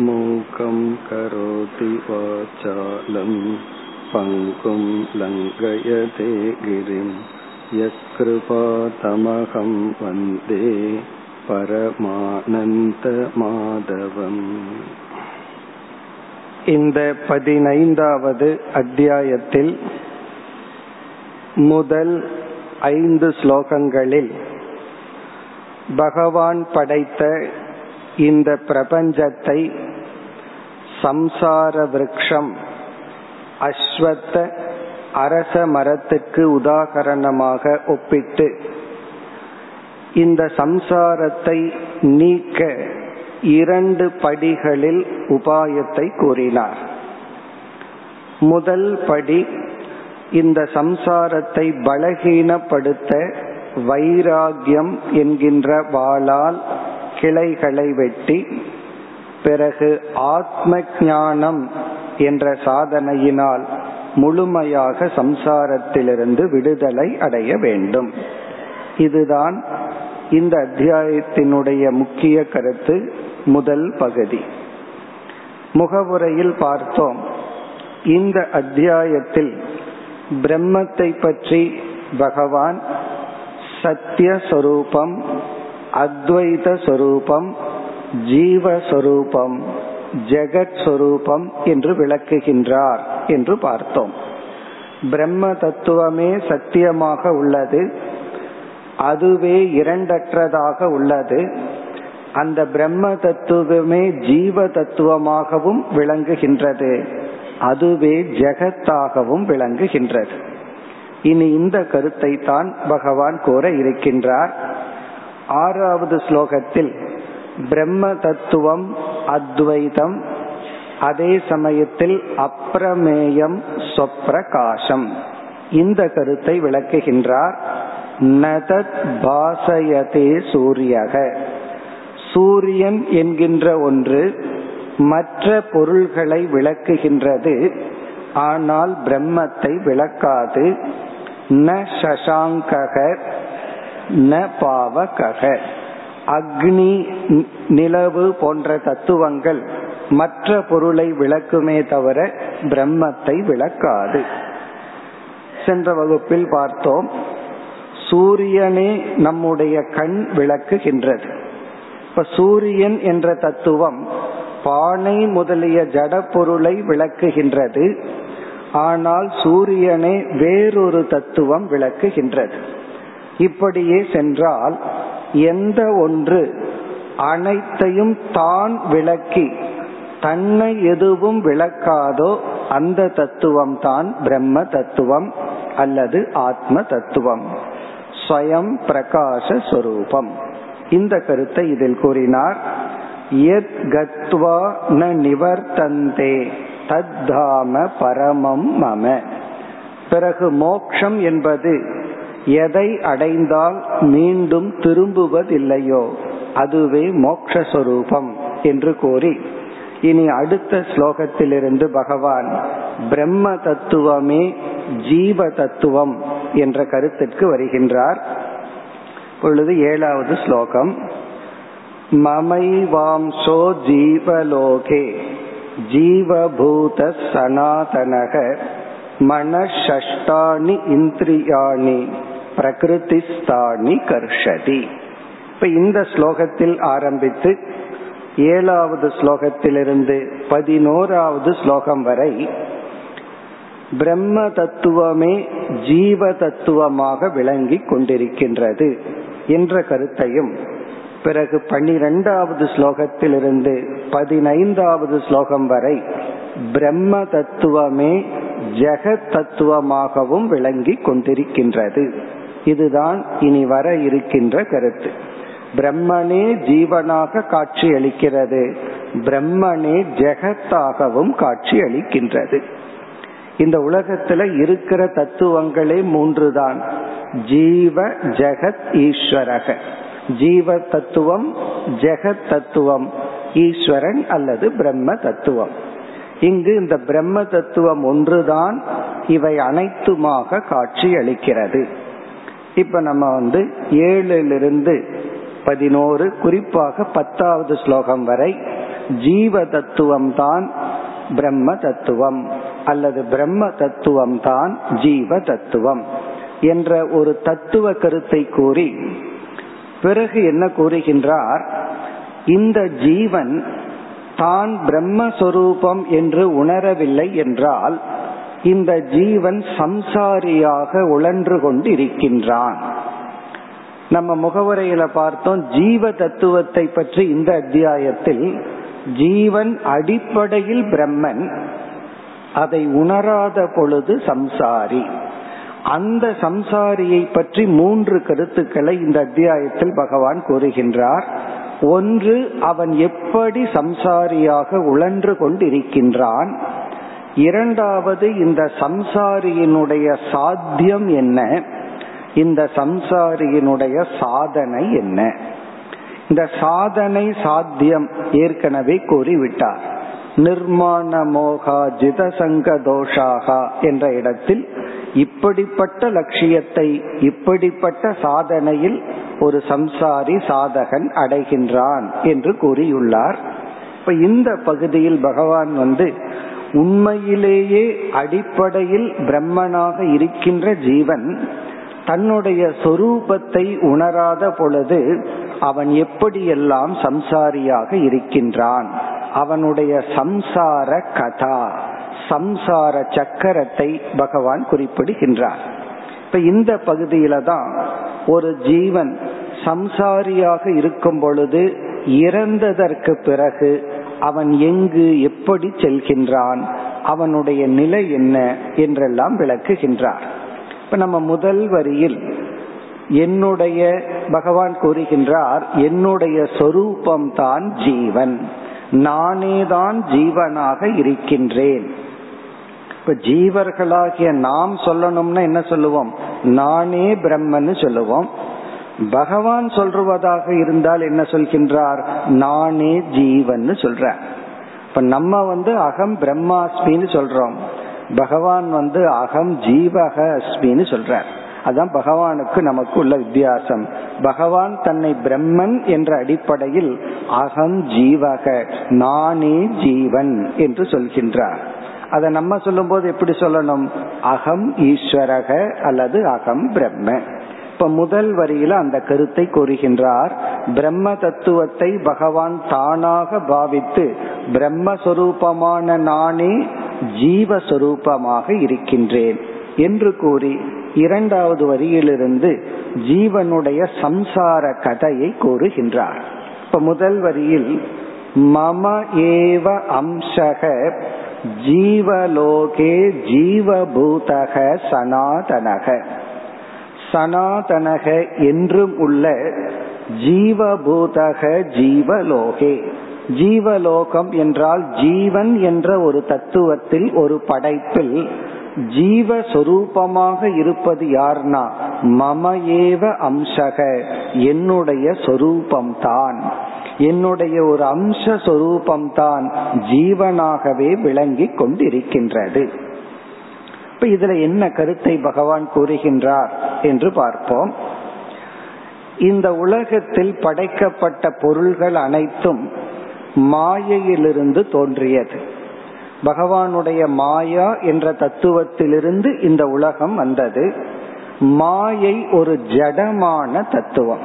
मूकं करोति वाचालं पङ्कुं लङ्घयते गिरिं यत्कृपातमहं वन्दे பரமானந்தமாதவம் இந்த பதினைந்தாவது அத்தியாயத்தில் முதல் ஐந்து ஸ்லோகங்களில் பகவான் படைத்த இந்த பிரபஞ்சத்தை சம்சார விரக்ஷம் அஸ்வத்த அரச மரத்துக்கு உதாகரணமாக ஒப்பிட்டு இந்த சம்சாரத்தை நீக்க இரண்டு படிகளில் உபாயத்தை கூறினார். முதல் படி இந்த சம்சாரத்தை பலகீனப்படுத்த வைராகியம் என்கின்ற வாளால் கிளைகளை வெட்டி பிறகு ஆத்ம ஞானம் என்ற சாதனையினால் முழுமையாக சம்சாரத்திலிருந்து விடுதலை அடைய வேண்டும். இதுதான் இந்த அத்தியாயத்தினுடைய முக்கிய கருத்து முதல் பகுதி. முகவுரையில் பார்த்தோம். இந்த அத்தியாயத்தில் பிரம்மத்தை பற்றி பகவான் சத்தியஸ்வரூபம் அத்வைத சொரூபம் ஜீவஸ்வரூபம் ஜெகத் சொரூபம் என்று விளக்குகின்றார் என்று பார்த்தோம். பிரம்ம தத்துவமே சத்தியமாக உள்ளது. அதுவே இரண்டற்றதாக உள்ளது. அந்த பிரம்ம தத்துவமே ஜீவ தத்துவமாகவும் விளங்குகின்றது. அதுவே ஜெகத்தாகவும் விளங்குகின்றது. இனி இந்த கருத்தை தான் பகவான் கூற இருக்கின்றார். ஆறாவது ஸ்லோகத்தில் பிரம்ம தத்துவம் அத்வைதம். அதே சமயத்தில் அப்பிரமேயம் சொப்பிரகாசம் இந்த கருத்தை விளக்குகின்றார். நதத் பாசயதே சூரியக. சூரியன் என்கின்ற ஒன்று மற்ற பொருள்களை விளக்குகின்றது. ஆனால் பிரம்மத்தை விளக்காது. ந சசாங்கக ந பாவகக. அக்னி நிலவு போன்ற தத்துவங்கள் மற்ற பொருளை விளக்குமே தவிர பிரம்மத்தை விளக்காது. சென்ற வகுப்பில் பார்த்தோம் சூரியனே நம்முடைய கண் விளக்குகின்றது. இப்ப சூரியன் என்ற தத்துவம் பானை முதலிய ஜட பொருளை விளக்குகின்றது ஆனால் சூரியனே வேறொரு தத்துவம் விளக்குகின்றது. இப்படியே சென்றால் எந்த ஒன்று அனைத்தையும் தான் விளக்கி தன்னை எதுவும் விளக்காதோ அந்த தத்துவம் தான் பிரம்ம தத்துவம் அல்லது ஆத்ம தத்துவம். ஸ்வயம் பிரகாச இந்த கருத்தை இதில் கூறினார். எத் கத்வா ந நிவர்த்தந்தே தத்தாம பரமம் மம. பிறகு மோக்ஷம் என்பது எதை அடைந்தால் மீண்டும் திரும்புவதில்லையோ அதுவே மோக்ஷஸ்வரூபம் என்று கூறி இனி அடுத்த ஸ்லோகத்திலிருந்து பகவான் பிரம்ம தத்துவமே ஜீவ தத்துவம் என்ற கருத்திற்கு வருகின்றார். பொழுது ஏழாவது ஸ்லோகம். மமைவாம்சோ ஜீவலோகே ஜீவபூத சனாதனக மனஷஷ்டானி இந்திரியாணி பிரகிருதிஸ்தானி கர்ஷதி. இப்ப இந்த ஸ்லோகத்தில் ஆரம்பித்து ஏழாவது ஸ்லோகத்திலிருந்து பதினோராவது ஸ்லோகம் வரை பிரம்ம தத்துவமே ஜீவ தத்துவமாக விளங்கி கொண்டிருக்கின்றது என்ற கருத்தையும் பிறகு பன்னிரெண்டாவது ஸ்லோகத்திலிருந்து பதினைந்தாவது ஸ்லோகம் வரை பிரம்ம தத்துவமே ஜெகத் தத்துவமாகவும் விளங்கி கொண்டிருக்கின்றது. இதுதான் இனி வர இருக்கின்ற கருத்து. பிரம்மனே ஜீவனாக காட்சி அளிக்கிறது பிரம்மனே ஜெகத்தாகவும் காட்சி அளிக்கின்றது இந்த உலகத்துல இருக்கிற தத்துவங்களே மூன்று தான் ஜீவ ஜெகத் ஈஸ்வரக. ஜீவ தத்துவம் ஜெகத் தத்துவம் ஈஸ்வரன் அல்லது பிரம்ம தத்துவம். இங்கு இந்த பிரம்ம தத்துவம் ஒன்றுதான் இவை அனைத்துமாக காட்சி அளிக்கிறது இப்ப நம்ம வந்து ஏழிலிருந்து பதினோரு குறிப்பாக பத்தாவது ஸ்லோகம் வரை ஜீவ தத்துவம் தான் பிரம்ம தத்துவம் அல்லது பிரம்ம தத்துவம் தான் ஜீவ தத்துவம் என்ற ஒரு தத்துவ கருத்தை கூறி பிறகு என்ன கூறுகின்றார்? இந்த ஜீவன் தான் பிரம்மஸ்வரூபம் என்று உணரவில்லை என்றால் இந்த ஜீவன் சம்சாரியாக உழன்று கொண்டு இருக்கின்றான் நம்ம முகவுரையில பார்த்தோம் ஜீவ தத்துவத்தை பற்றி இந்த அத்தியாயத்தில் ஜீவன் அடிப்படையில் பிரம்மன் அதை உணராத பொழுது சம்சாரி. அந்த சம்சாரியை பற்றி மூன்று கருத்துக்களை இந்த அத்தியாயத்தில் பகவான் கூறுகின்றார். ஒன்று அவன் எப்படி சம்சாரியாக உழன்று கொண்டிருக்கின்றான். இரண்டாவது இந்த சம்சாரியினுடைய சாத்தியம் என்ன? இந்த சம்சாரியினுடைய சாதனை என்ன? இந்த சாதனை சாத்தியம் ஏற்கனவே கூறிவிட்டார். நிர்மாண மோகா ஜிதசங்க தோஷாகா என்ற இடத்தில் இப்படிப்பட்ட லட்சியத்தை இப்படிப்பட்ட சாதனையில் ஒரு சம்சாரி சாதகன் அடைகின்றான் என்று கூறியுள்ளார். இப்ப இந்த பகுதியில் பகவான் வந்து உண்மையிலேயே அடிப்படையில் பிரம்மனாக இருக்கின்ற ஜீவன் தன்னுடைய சொரூபத்தை உணராத பொழுது அவன் எப்படியெல்லாம் சம்சாரியாக இருக்கின்றான்? அவனுடைய சம்சார கதா சம்சார சக்கரத்தை பகவான் குறிப்பிடுகின்றார். இப்ப இந்த பகுதியில தான் ஒரு ஜீவன் சம்சாரியாக இருக்கும் பொழுது இறந்ததற்கு பிறகு அவன் எங்கு எப்படி செல்கின்றான் அவனுடைய நிலை என்ன என்றெல்லாம் விளக்குகின்றார். இப்ப நம்ம முதல் வரியில் என்னுடைய பகவான் கூறுகின்றார் என்னுடைய சொரூபம் தான் ஜீவன் நானேதான் ஜீவனாக இருக்கின்றேன். இப்ப ஜீவர்களாகிய நாம் சொல்லணும்னா என்ன சொல்லுவோம்? நானே பிரம்மன்னு சொல்லுவோம். பகவான் சொல்றவதாக இருந்தால் என்ன சொல்கின்றார்? நானே ஜீவன் சொல்ற இப்ப நம்ம வந்து அகம் பிரம்மாஸ்மின்னு சொல்றோம். பகவான் வந்து அகம் ஜீவக அஸ்மின்னு சொல்றார் அதான் பகவானுக்கு நமக்கு உள்ள வித்தியாசம். பகவான் தன்னை பிரம்மன் என்ற அடிப்படையில் அகம் ஜீவக நானே ஜீவன் என்று சொல்கின்றார். அதை நம்ம சொல்லும் போது எப்படி சொல்லணும்? அகம் ஈஸ்வரக அல்லது அகம் பிரம்ம இப்ப முதல் வரியில அந்த கருத்தை கூறுகின்றார். பிரம்ம தத்துவத்தை பகவான் தானாக பாவித்து பிரம்மஸ்வரூபமான நானே ஜீவஸ்வரூபமாக இருக்கின்றேன் என்று கூறி இரண்டாவது வரியிலிருந்து ஜீவனுடைய சம்சார கதையை கூறுகின்றார். இப்ப முதல் வரியில் மம ஏவ அம்சக ஜீவலோகே ஜீவபூதக சனாதனக. சனாதனக என்றும் உள்ள ஜீவபூதக ஜீவலோகே. ஜீவலோகம் என்றால் ஜீவன் என்ற ஒரு தத்துவத்தில் ஒரு படைப்பில் ஜீவஸ்வரூபமாக இருப்பது யார்னா மம ஏவ அம்சக என்னுடைய சொரூபம்தான். என்னுடைய ஒரு அம்ச சொரூபம்தான் ஜீவனாகவே விளங்கி கொண்டிருக்கின்றது. இப்ப இதுல என்ன கருத்தை பகவான் கூறுகின்றார் என்று பார்ப்போம். இந்த உலகத்தில் படைக்கப்பட்ட பொருள்கள் அனைத்தும் மாயையிலிருந்து தோன்றியது. பகவானுடைய மாயா என்ற தத்துவத்திலிருந்து இந்த உலகம் வந்தது. மாயை ஒரு ஜடமான தத்துவம்.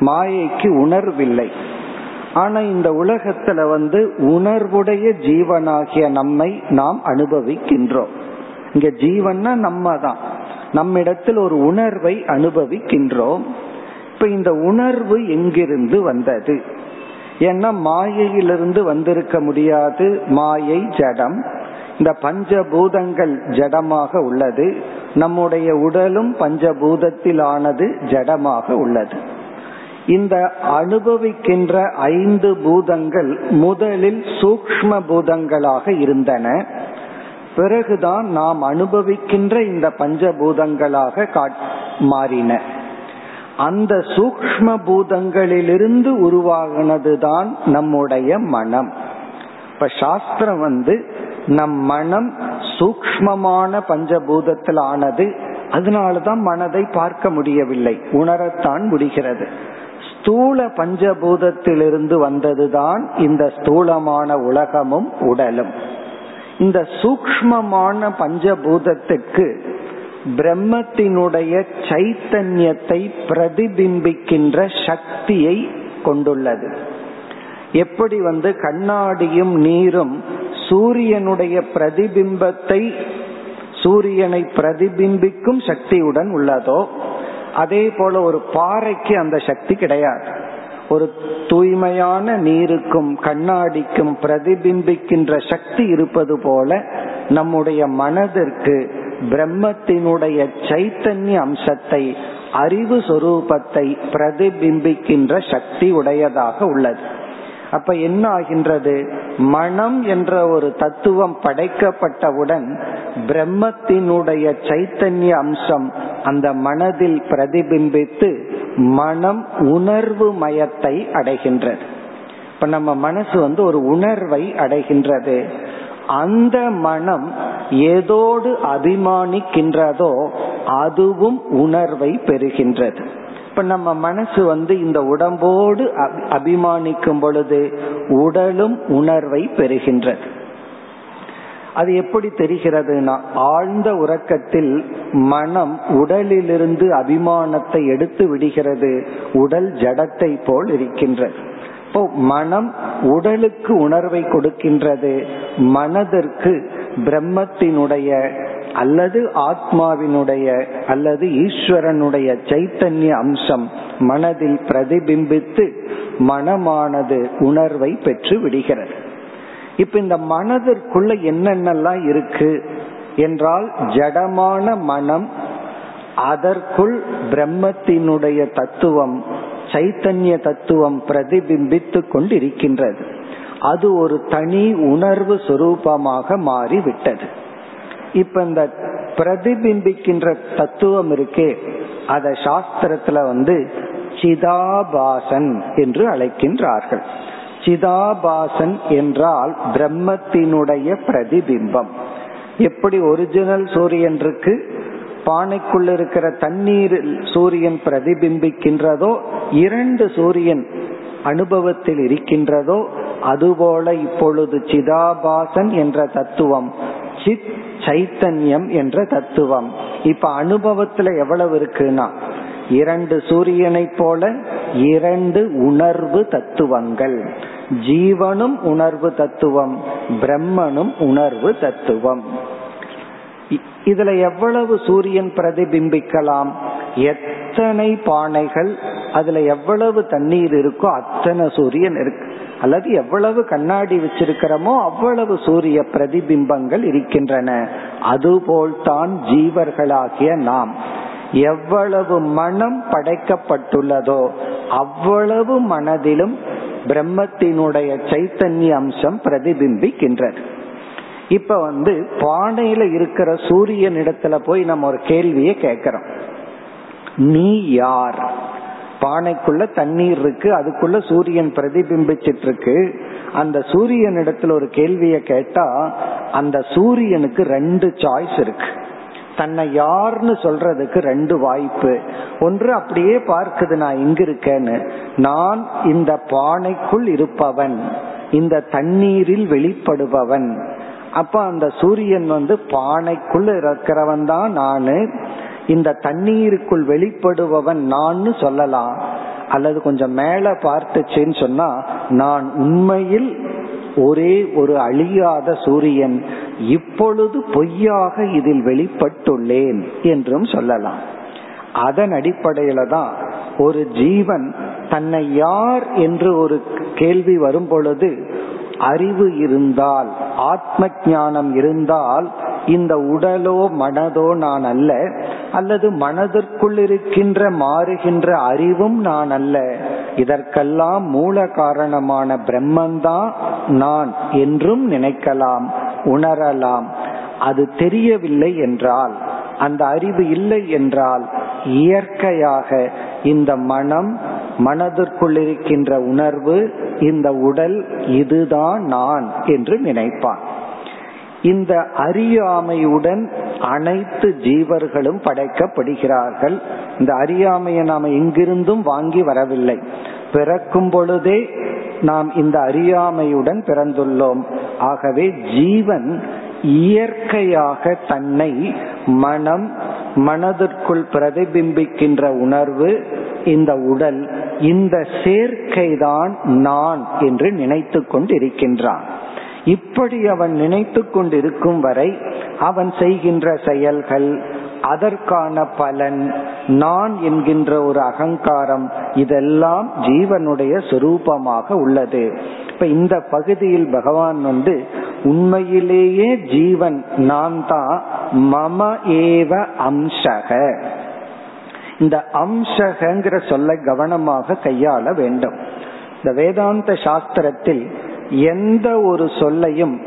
மாயைக்கு உணர்வில்லை. ஆனா இந்த உலகத்துல வந்து உணர்வுடைய ஜீவனாகிய நம்மை நாம் அனுபவிக்கின்றோம். இங்க ஜீவன்னா நம்ம தான் நம்மிடத்தில் ஒரு உணர்வை அனுபவிக்கின்றோம். இப்ப இந்த உணர்வு எங்கிருந்து வந்தது? ஏன்னா மாயையிலிருந்து வந்திருக்க முடியாது. மாயை ஜடம். இந்த பஞ்சபூதங்கள் ஜடமாக உள்ளது. நம்முடைய உடலும் பஞ்சபூதத்தில் ஆனது ஜடமாக உள்ளது. இந்த அனுபவிக்கின்ற ஐந்து பூதங்கள் முதலில் சூக்ம பூதங்களாக இருந்தன. பிறகுதான் நாம் அனுபவிக்கின்ற இந்த பஞ்சபூதங்களாக மாறின. அந்த சூக்ம பூதங்களிலிருந்து உருவாகினதுதான் நம்முடைய மனம். இப்ப சாஸ்திரம் வந்து நம் மனம் சூக்மமான பஞ்சபூதத்தில் ஆனது அதனாலதான் மனதை பார்க்க முடியவில்லை. உணரத்தான் முடிகிறது. ஸ்தூல பஞ்சபூதத்திலிருந்து வந்ததுதான் இந்த ஸ்தூலமான உலகமும் உடலும். இந்த சூக்மமான பஞ்சபூதத்துக்கு பிரம்மத்தினுடைய சைத்தன்யத்தை பிரதிபிம்பிக்கின்ற சக்தியை கொண்டுள்ளது. எப்படி வந்து கண்ணாடியும் நீரும் சூரியனுடைய பிரதிபிம்பத்தை சூரியனை பிரதிபிம்பிக்கும் சக்தியுடன் உள்ளதோ அதே போல ஒரு பாறைக்கு அந்த சக்தி கிடையாது. ஒரு தூய்மையான நீருக்கும் கண்ணாடிக்கும் பிரதிபிம்பிக்கின்ற சக்தி இருப்பது போல நம்முடைய மனதிற்கு பிரம்மத்தினுடைய சைத்தன்ய அம்சத்தை அறிவு சொரூபத்தை பிரதிபிம்பிக்கின்ற சக்தி உடையதாக உள்ளது. அப்ப என்ன ஆகின்றது மனம் என்ற ஒரு தத்துவம் படைக்கப்பட்டவுடன் பிரம்மத்தினுடைய சைத்தன்ய அம்சம் அந்த மனதில் பிரதிபிம்பித்து மனம் உணர்வு மயத்தை அடைகின்றது. இப்ப நம்ம மனசு வந்து ஒரு உணர்வை அடைகின்றது. அந்த மனம் ஏதோடு அபிமானிக்கின்றதோ அதுவும் உணர்வை பெறுகின்றது. இப்ப நம்ம மனசு வந்து இந்த உடம்போடு அபிமானிக்கும் பொழுது உடலும் உணர்வை பெறுகின்றது. அது எப்படி தெரிகிறதுனா ஆழ்ந்த உறக்கத்தில் மனம் உடலிலிருந்து அபிமானத்தை எடுத்து விடுகிறது உடல் ஜடத்தை போல் இருக்கின்றது. இப்போ மனம் உடலுக்கு உணர்வை கொடுக்கின்றது மனதிற்கு பிரம்மத்தினுடைய அல்லது ஆத்மாவினுடைய அல்லது ஈஸ்வரனுடைய சைத்தன்ய அம்சம் மனதில் பிரதிபிம்பித்து மனமானது உணர்வை பெற்று விடுகிறது. இப்ப இந்த மனதிற்குள்ள என்னென்னலாம் இருக்கு என்றால் ஜடமான மனம் அதற்குள் பிரம்மத்தினுடைய தத்துவம் சைத்தன்ய தத்துவம் பிரதிபிம்பித்து கொண்டிருக்கின்றது. அது ஒரு தனி உணர்வு சுரூபமாக மாறிவிட்டது. இப்ப இந்த பிரதிபிம்பிக்கின்ற தத்துவம் இருக்கே அத சாஸ்திரத்துல வந்து சிதாபாசன் என்று அழைக்கின்றார்கள். சிதாபாசன் என்றால் பிரம்மத்தினுடைய பிரதிபிம்பம். எப்படி ஒரிஜினல் சூரியன் இருக்கு? பானைக்குள்ள இருக்கிற தண்ணீர் சூரியன் பிரதிபிம்பிக்கின்றதோ இரண்டு சூரியன் அனுபவத்தில் இருக்கின்றதோ அதுபோல இப்பொழுது சிதாபாசன் என்ற தத்துவம் சித் சைத்தன்யம் என்ற தத்துவம். இப்ப அனுபவத்துல எவ்வளவு இருக்குன்னா இரண்டு சூரியனை போல இரண்டு உணர்வு தத்துவங்கள். ஜீவனும் உணர்வு தத்துவம் பிரம்மனும் உணர்வு தத்துவம். இதுல எவ்வளவு சூரியன் பிரதிபிம்பிக்கலாம்? எத்தனை பானைகள் அதுல எவ்வளவு தண்ணீர் இருக்கோ அத்தனை சூரியன் இருக்கு. அல்லது எவ்வளவு கண்ணாடி வச்சிருக்கிறோமோ அவ்வளவு சூரிய பிரதிபிம்பங்கள் இருக்கின்றன. அதுபோல்தான் ஜீவர்களாகிய நாம். எவ்வளவு மனம் படைக்கப்பட்டுள்ளதோ அவ்வளவு மனதிலும் பிரம்மத்தினுடைய சைத்தன்ய அம்சம் பிரதிபிம்பிக்கின்றது. இப்ப வந்து பானையில இருக்கிற சூரியன் இடத்துல போய் நம்ம ஒரு கேள்வியை கேட்கிறோம். நீ யார்? பானைக்குள்ள தண்ணீர் இருக்கு அதுக்குள்ள சூரியன் பிரதிபிம்பிச்சிட்டு இருக்கு அந்த சூரியன் இடத்துல ஒரு கேள்வியை கேட்டா அந்த சூரியனுக்கு ரெண்டு சாய்ஸ் இருக்கு. தன்னை யாருன்னு சொல்றதுக்கு ரெண்டு வாய்ப்பு. ஒன்று அப்படியே பார்க்குது நான் இங்க இருக்கேன்னு. நான் இந்த பானைக்குள் இருப்பவன். இந்த தண்ணீரில் வெளிப்படுபவன். அப்ப அந்த சூரியன் வந்து பானைக்குள் இருக்கிறவன் தான் நானு. இந்த தண்ணீருக்குள் வெளிப்படுபவன் நான் சொல்லலாம். அல்லது கொஞ்சம் மேல பார்த்துச்சுன்னு சொன்னா நான் உண்மையில் ஒரே ஒரு அழியாத சூரியன் இப்பொழுது பொய்யாக இதில் வெளிப்பட்டுள்ளேன் என்றும் சொல்லலாம். அதன் அடிப்படையில தான் ஒரு ஜீவன் தன்னை யார் என்று ஒரு கேள்வி வரும் பொழுது அறிவு இருந்தால் ஆத்ம ஞானம் இருந்தால் இந்த உடலோ மனதோ நான் அல்ல அல்லது மனதிற்குள் இருக்கின்ற மாறுகின்ற அறிவும் நான் அல்ல இதற்கெல்லாம் மூல காரணமான பிரம்மந்தான் நான் என்றும் நினைக்கலாம் உணரலாம். அது தெரியவில்லை என்றால் அந்த அறிவு இல்லை என்றால் இயற்கையாக இந்த மனம் மனதிற்குள் இருக்கின்ற உணர்வு இந்த உடல் இதுதான் நான் என்று நினைப்பான். இந்த அறியாமையுடன் அனைத்து ஜீவர்களும் படைக்கப்படுகிறார்கள். இந்த அறியாமையை நாம எங்கிருந்தும் வாங்கி வரவில்லை. பிறக்கும் பொழுதே நாம் இந்த அறியாமையுடன் பிறந்துள்ளோம். ஆகவே ஜீவன் இயற்கையாக தன்னை மனம் மனதிற்குள் பிரதிபிம்பிக்கின்ற உணர்வு இந்த உடல் இந்த சேர்க்கைதான் நான் என்று நினைத்து கொண்டிருக்கின்றான். இப்படி அவன் நினைத்து கொண்டிருக்கும் வரை அவன் செய்கின்ற செயல்கள் அதற்கான பலன். நான் என்கின்ற ஒரு அகங்காரம் இதெல்லாம் ஜீவனுடைய சுரூபமாக உள்ளது. இப்ப இந்த பகுதியில் பகவான் வந்து உண்மையிலேயே ஜீவன் நான் தான் மம ஏவ அம்சக. இந்த அம்சகங்கிற சொல்ல கவனமாக கையாள வேண்டும். இந்த வேதாந்த சாஸ்திரத்தில் எந்த ஒரு சொல்லையும்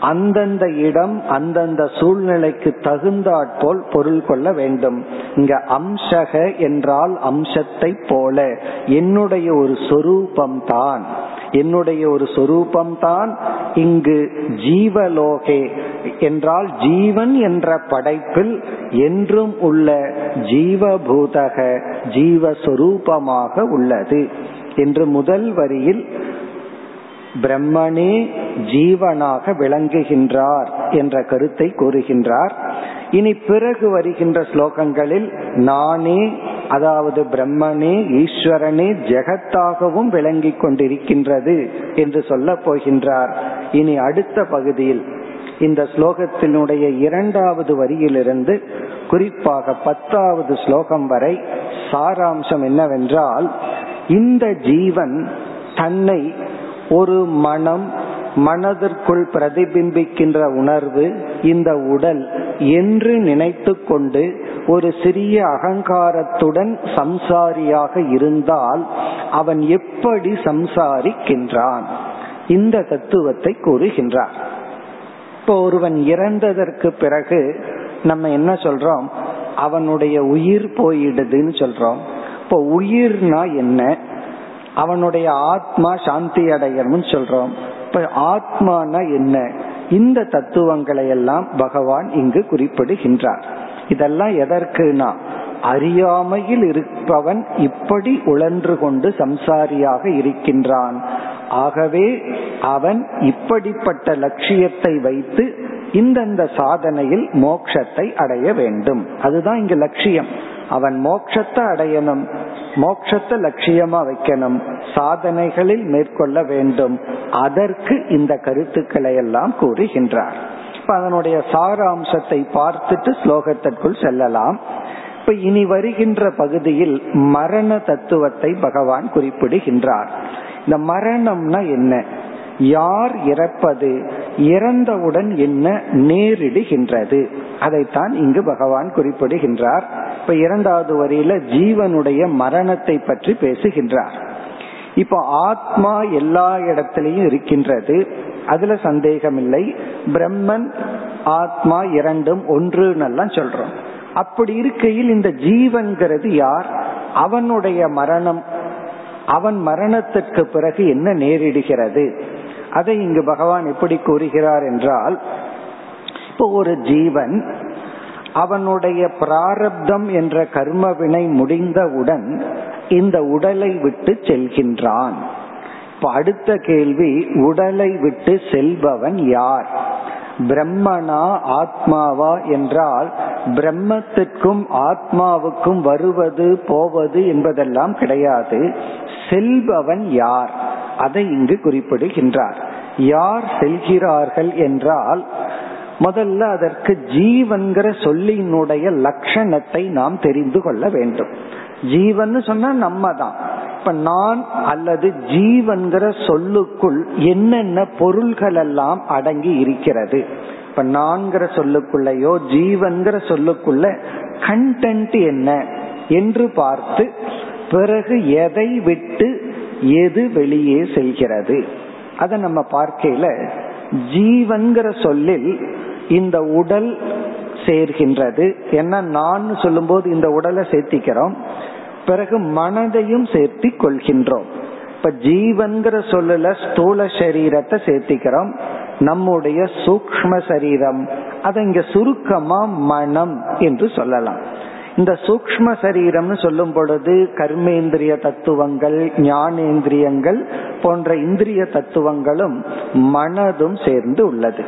அந்தந்த இடம் அந்தந்த சூழ்நிலைக்கு தகுந்தாற்போல் பொருள் கொள்ள வேண்டும். இங்க அம்சக என்றால் அம்சத்தை போல என்னுடைய ஒரு சொரூபம் தான் என்னுடைய ஒரு சொரூபம் தான் இங்கு ஜீவலோகே என்றால் ஜீவன் என்ற படைப்பில் என்றும் உள்ள ஜீவபூதக ஜீவஸ்வரூபமாக உள்ளது. என்று முதல் வரியில் பிரம்மனே ஜீவனாக விளங்குகின்றார் என்ற கருத்தை கூறுகின்றார். இனி பிறகு வருகின்ற ஸ்லோகங்களில் நானே அதாவது பிரம்மனே ஈஸ்வரனே ஜெகத்தாகவும் விளங்கி கொண்டிருக்கின்றது என்று சொல்ல போகின்றார். இனி அடுத்த பகுதியில் இந்த ஸ்லோகத்தினுடைய இரண்டாவது வரியிலிருந்து குறிப்பாக பத்தாவது ஸ்லோகம் வரை சாராம்சம் என்னவென்றால் இந்த ஜீவன் தன்னை ஒரு மனம் மனதிற்குள் பிரதிபிம்பிக்கின்ற உணர்வு இந்த உடல் என்று நினைத்து கொண்டு ஒரு சிறிய அகங்காரத்துடன் சம்சாரியாக இருந்தால் அவன் எப்படி சம்சாரிக்கின்றான்? இந்த தத்துவத்தை கூறுகின்றார். இப்போ ஒருவன் இறந்ததற்கு பிறகு நம்ம என்ன சொல்றோம்? அவனுடைய உயிர் போயிடுதுன்னு சொல்றோம். இப்போ உயிர்னா என்ன? அவனுடைய ஆத்மா சாந்தி அடையணும்னு சொல்றோம். இப்ப ஆத்மானா என்ன? இந்த தத்துவங்களை எல்லாம் பகவான் இங்கு குறிப்பிடுகின்றார். இதெல்லாம் எதற்குனா அறியாமையில் இருப்பவன் இப்படி உழன்று கொண்டு சம்சாரியாக இருக்கின்றான். ஆகவே அவன் இப்படிப்பட்ட லட்சியத்தை வைத்து இந்தந்த சாதனையில் மோட்சத்தை அடைய வேண்டும். அதுதான் இங்கு லட்சியம். அவன் மோட்சத்தை அடையணும். மோட்சத்தை லட்சியமா வைக்கணும். சாதனைகளில் மேற்கொள்ள வேண்டும். அதற்கு இந்த கருத்துக்களை எல்லாம் கூறுகின்றார். இப்ப அதனுடைய சாராம்சத்தை பார்த்துட்டு ஸ்லோகத்திற்குள் செல்லலாம். இப்ப இனி வருகின்ற பகுதியில் மரண தத்துவத்தை பகவான் குறிப்பிடுகின்றார். இந்த மரணம்னா என்ன? யார் இறப்பது? இறந்தவுடன் என்ன நேரிடுகின்றது? அதைத்தான் இங்கு பகவான் குறிப்பிடுகின்றார். இப்ப இரண்டாவது வரியில ஜீவனுடைய மரணத்தை பற்றி பேசுகின்றார். இப்போ ஆத்மா எல்லா இடத்திலையும் இருக்கின்றது. அதுல சந்தேகம் இல்லை பிரம்மன் ஆத்மா இரண்டும் ஒன்றுன்னெல்லாம் சொல்றோம். அப்படி இருக்கையில் இந்த ஜீவன்கிறது யார்? அவனுடைய மரணம். அவன் மரணத்திற்கு பிறகு என்ன நேரிடுகிறது? அதை இங்கு பகவான் எப்படி கூறுகிறார் என்றால் இப்போ ஒரு ஜீவன் அவனுடைய பிராரப்தம் என்ற கர்ம வினை முடிந்தவுடன் இந்த உடலை விட்டு செல்கின்றான். இப்ப அடுத்த கேள்வி உடலை விட்டு செல்பவன் யார்? பிரம்மனா ஆத்மாவா என்றால் பிரம்மத்திற்கும் ஆத்மாவுக்கும் வருவது போவது என்பதெல்லாம் கிடையாது. செல்பவன் யார்? அதை இங்கு குறிப்பிடுகின்றார். யார் செல்கிறார்கள் என்றால் முதல்ல அதற்கு ஜீவன்கிற சொல்லினுடைய லட்சணத்தை நாம் தெரிந்து கொள்ள வேண்டும். ஜீவன் சொன்னா நம்ம தான் இப்ப நான் அல்லது ஜீவன்கிற சொல்லுக்குள் என்னென்ன பொருள்கள் எல்லாம் அடங்கி இருக்கிறது? இப்ப நான்கிற சொல்லுக்குள்ளயோ ஜீவன்கிற சொல்லுக்குள்ள கண்டென்ட் என்ன? என்று பார்த்து பிறகு எதை விட்டு எது வெளியே செல்கிறது? அதை நம்ம பார்க்கையில ஜீவன்கிற சொல்லில் இந்த உடல் சேர்கின்றது. ஏன்னா நான் சொல்லும்போது இந்த உடலை சேர்த்திக்கிறோம். பிறகு மனதையும் சேர்த்தி கொள்கின்றோம். இப்ப ஜீவன்கிற சொல்லல ஸ்தூல சரீரத்தை சேர்த்திக்கிறோம். நம்முடைய சூக்ம சரீரம். அதை இங்க சுருக்கமா மனம் என்று சொல்லலாம். இந்த சூக்ம சரீரம்னு சொல்லும் பொழுது கர்மேந்திரிய தத்துவங்கள் ஞானேந்திரியங்கள் போன்ற இந்திரிய தத்துவங்களும் மனதும் சேர்ந்து உள்ளது.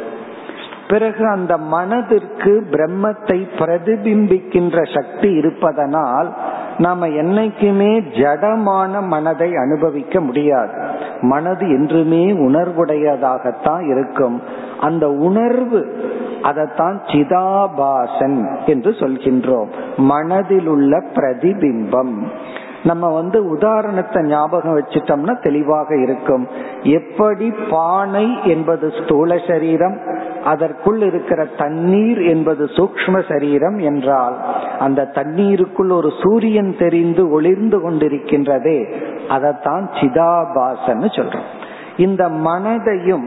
பிறகு அந்த மனதிற்கு பிரம்மத்தை பிரதிபிம்பிக்கின்ற சக்தி இருப்பதனால் நாம என்னைக்குமே ஜடமான மனதை அனுபவிக்க முடியாது. மனது என்றுமே உணர்வுடையதாகத்தான் இருக்கும். அந்த உணர்வு அதைத்தான் சிதாபாசன் என்று சொல்கின்றோம். மனதில் உள்ள பிரதிபிம்பம். நம்ம வந்து உதாரணத்தை ஞாபகம் வச்சுட்டோம்னா தெளிவாக இருக்கும். எப்படி பானை என்பது ஸ்தூல சரீரம் அதற்குள் இருக்கிற தண்ணீர் என்பது சூக்ம சரீரம் என்றால் அந்த தண்ணீருக்குள் ஒரு சூரியன் தெரிந்து ஒளிர்ந்து கொண்டிருக்கின்றதே அதைத்தான் சிதாபாசன்னு சொல்றோம். இந்த மனதையும்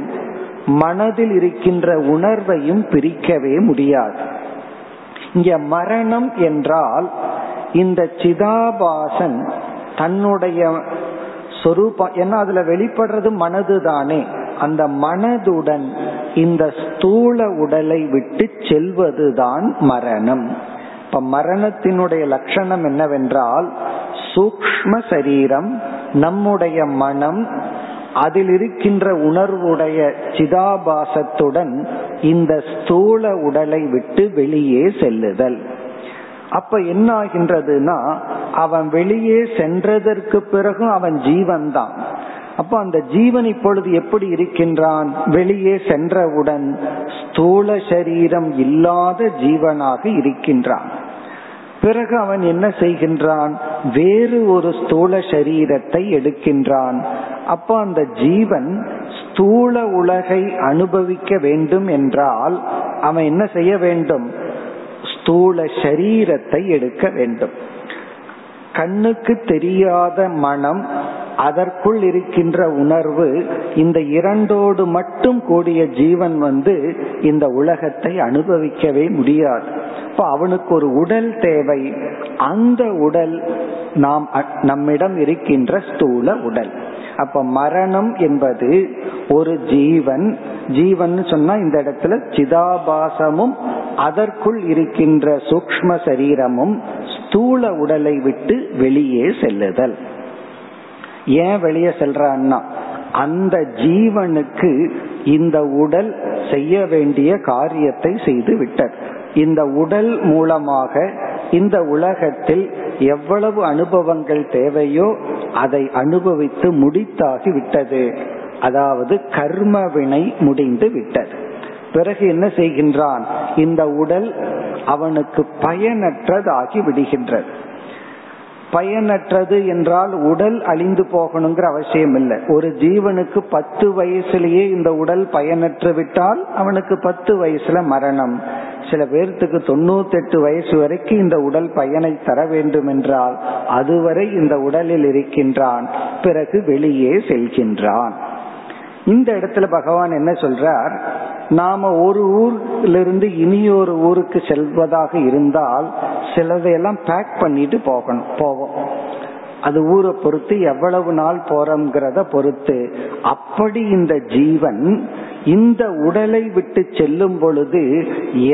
மனதில் இருக்கின்ற உணர்வையும் பிரிக்கவே முடியாது. இங்க மரணம் என்றால் இந்த சிதாபாசன் தன்னுடைய சொரூபம் ஏன்னா அதுல வெளிப்படுறது மனது தானே அந்த மனதுடன் இந்த ஸ்தூல உடலை விட்டு செல்வதுதான் மரணம். இப்ப மரணத்தினுடைய லட்சணம் என்னவென்றால் சூக்ம சரீரம் நம்முடைய மனம் அதில் இருக்கின்ற உணர்வுடைய சிதாபாசத்துடன் இந்த ஸ்தூல உடலை விட்டு வெளியே செல்லுதல். அப்ப என்ன ஆகின்றதுன்னா அவன் வெளியே சென்றதற்கு பிறகும் அவன் ஜீவன் தான் அப்ப அந்த ஜீவன் இப்பொழுது எப்படி இருக்கின்றான்? வெளியே சென்றவுடன் ஸ்தூல சரீரம் இல்லாத ஜீவனாக இருக்கின்றான். பிறகு அவன் என்ன செய்கின்றான்? வேறு ஒரு ஸ்தூல சரீரத்தை எடுக்கின்றான். அப்ப அந்த ஜீவன் ஸ்தூல உலகை அனுபவிக்க வேண்டும் என்றால் அவன் என்ன செய்ய வேண்டும்? ஸ்தூல சரீரத்தை எடுக்க வேண்டும். கண்ணுக்கு தெரியாத மனம் அதற்குள் இருக்கின்ற உணர்வு இந்த இரண்டோடு மட்டும் கூடிய ஜீவன் வந்து இந்த உலகத்தை அனுபவிக்கவே முடியாது. இப்ப அவனுக்கு ஒரு உடல் தேவை. அந்த உடல் நாம் நம்மிடம் இருக்கின்ற ஸ்தூல உடல். அப்ப மரணம் என்பது ஒரு ஜீவன். ஜீவன் சொன்னா இந்த இடத்துல சிதாபாசமும் அதற்குள் இருக்கின்ற சூக்ம சரீரமும் ஸ்தூல உடலை விட்டு வெளியே செல்லுதல். ஏன் வெளியே செல்றான்னா அந்த ஜீவனுக்கு இந்த உடல் செய்ய வேண்டிய காரியத்தை செய்து விட்டது இந்த உடல் மூலமாக இந்த உலகத்தில் எவ்வளவு அனுபவங்கள் தேவையோ அதை அனுபவித்து முடித்தாகி விட்டது. அதாவது கர்ம வினை முடிந்து விட்டது. பிறகு என்ன செய்கின்றான்? இந்த உடல் அவனுக்கு பயனற்றதாகி விடுகின்றது. பயனற்றது என்றால் உடல் அழிந்து போகணுங்கிற அவசியம் இல்லை ஒரு ஜீவனுக்கு பத்து வயசுலயே இந்த உடல் பயனற்று விட்டால் அவனுக்கு பத்து வயசுல மரணம். சில பேர்த்துக்கு தொண்ணூத்தி எட்டு வயசு வரைக்கும் இந்த உடல் பயனை தர வேண்டும் என்றால் அதுவரை இந்த உடலில் இருக்கின்றான். பிறகு வெளியே செல்கின்றான். இந்த இடத்துல பகவான் என்ன சொல்றார்? நாம ஒரு ஊர்லிருந்து இனி ஒரு ஊருக்கு செல்வதாக இருந்தால் சிலதையெல்லாம் பேக் பண்ணிட்டு போகணும் போவோம். அது ஊரை பொறுத்து எவ்வளவு நாள் போறோம்ங்கிறத பொறுத்து அப்படி இந்த ஜீவன் இந்த உடலை விட்டு செல்லும் பொழுது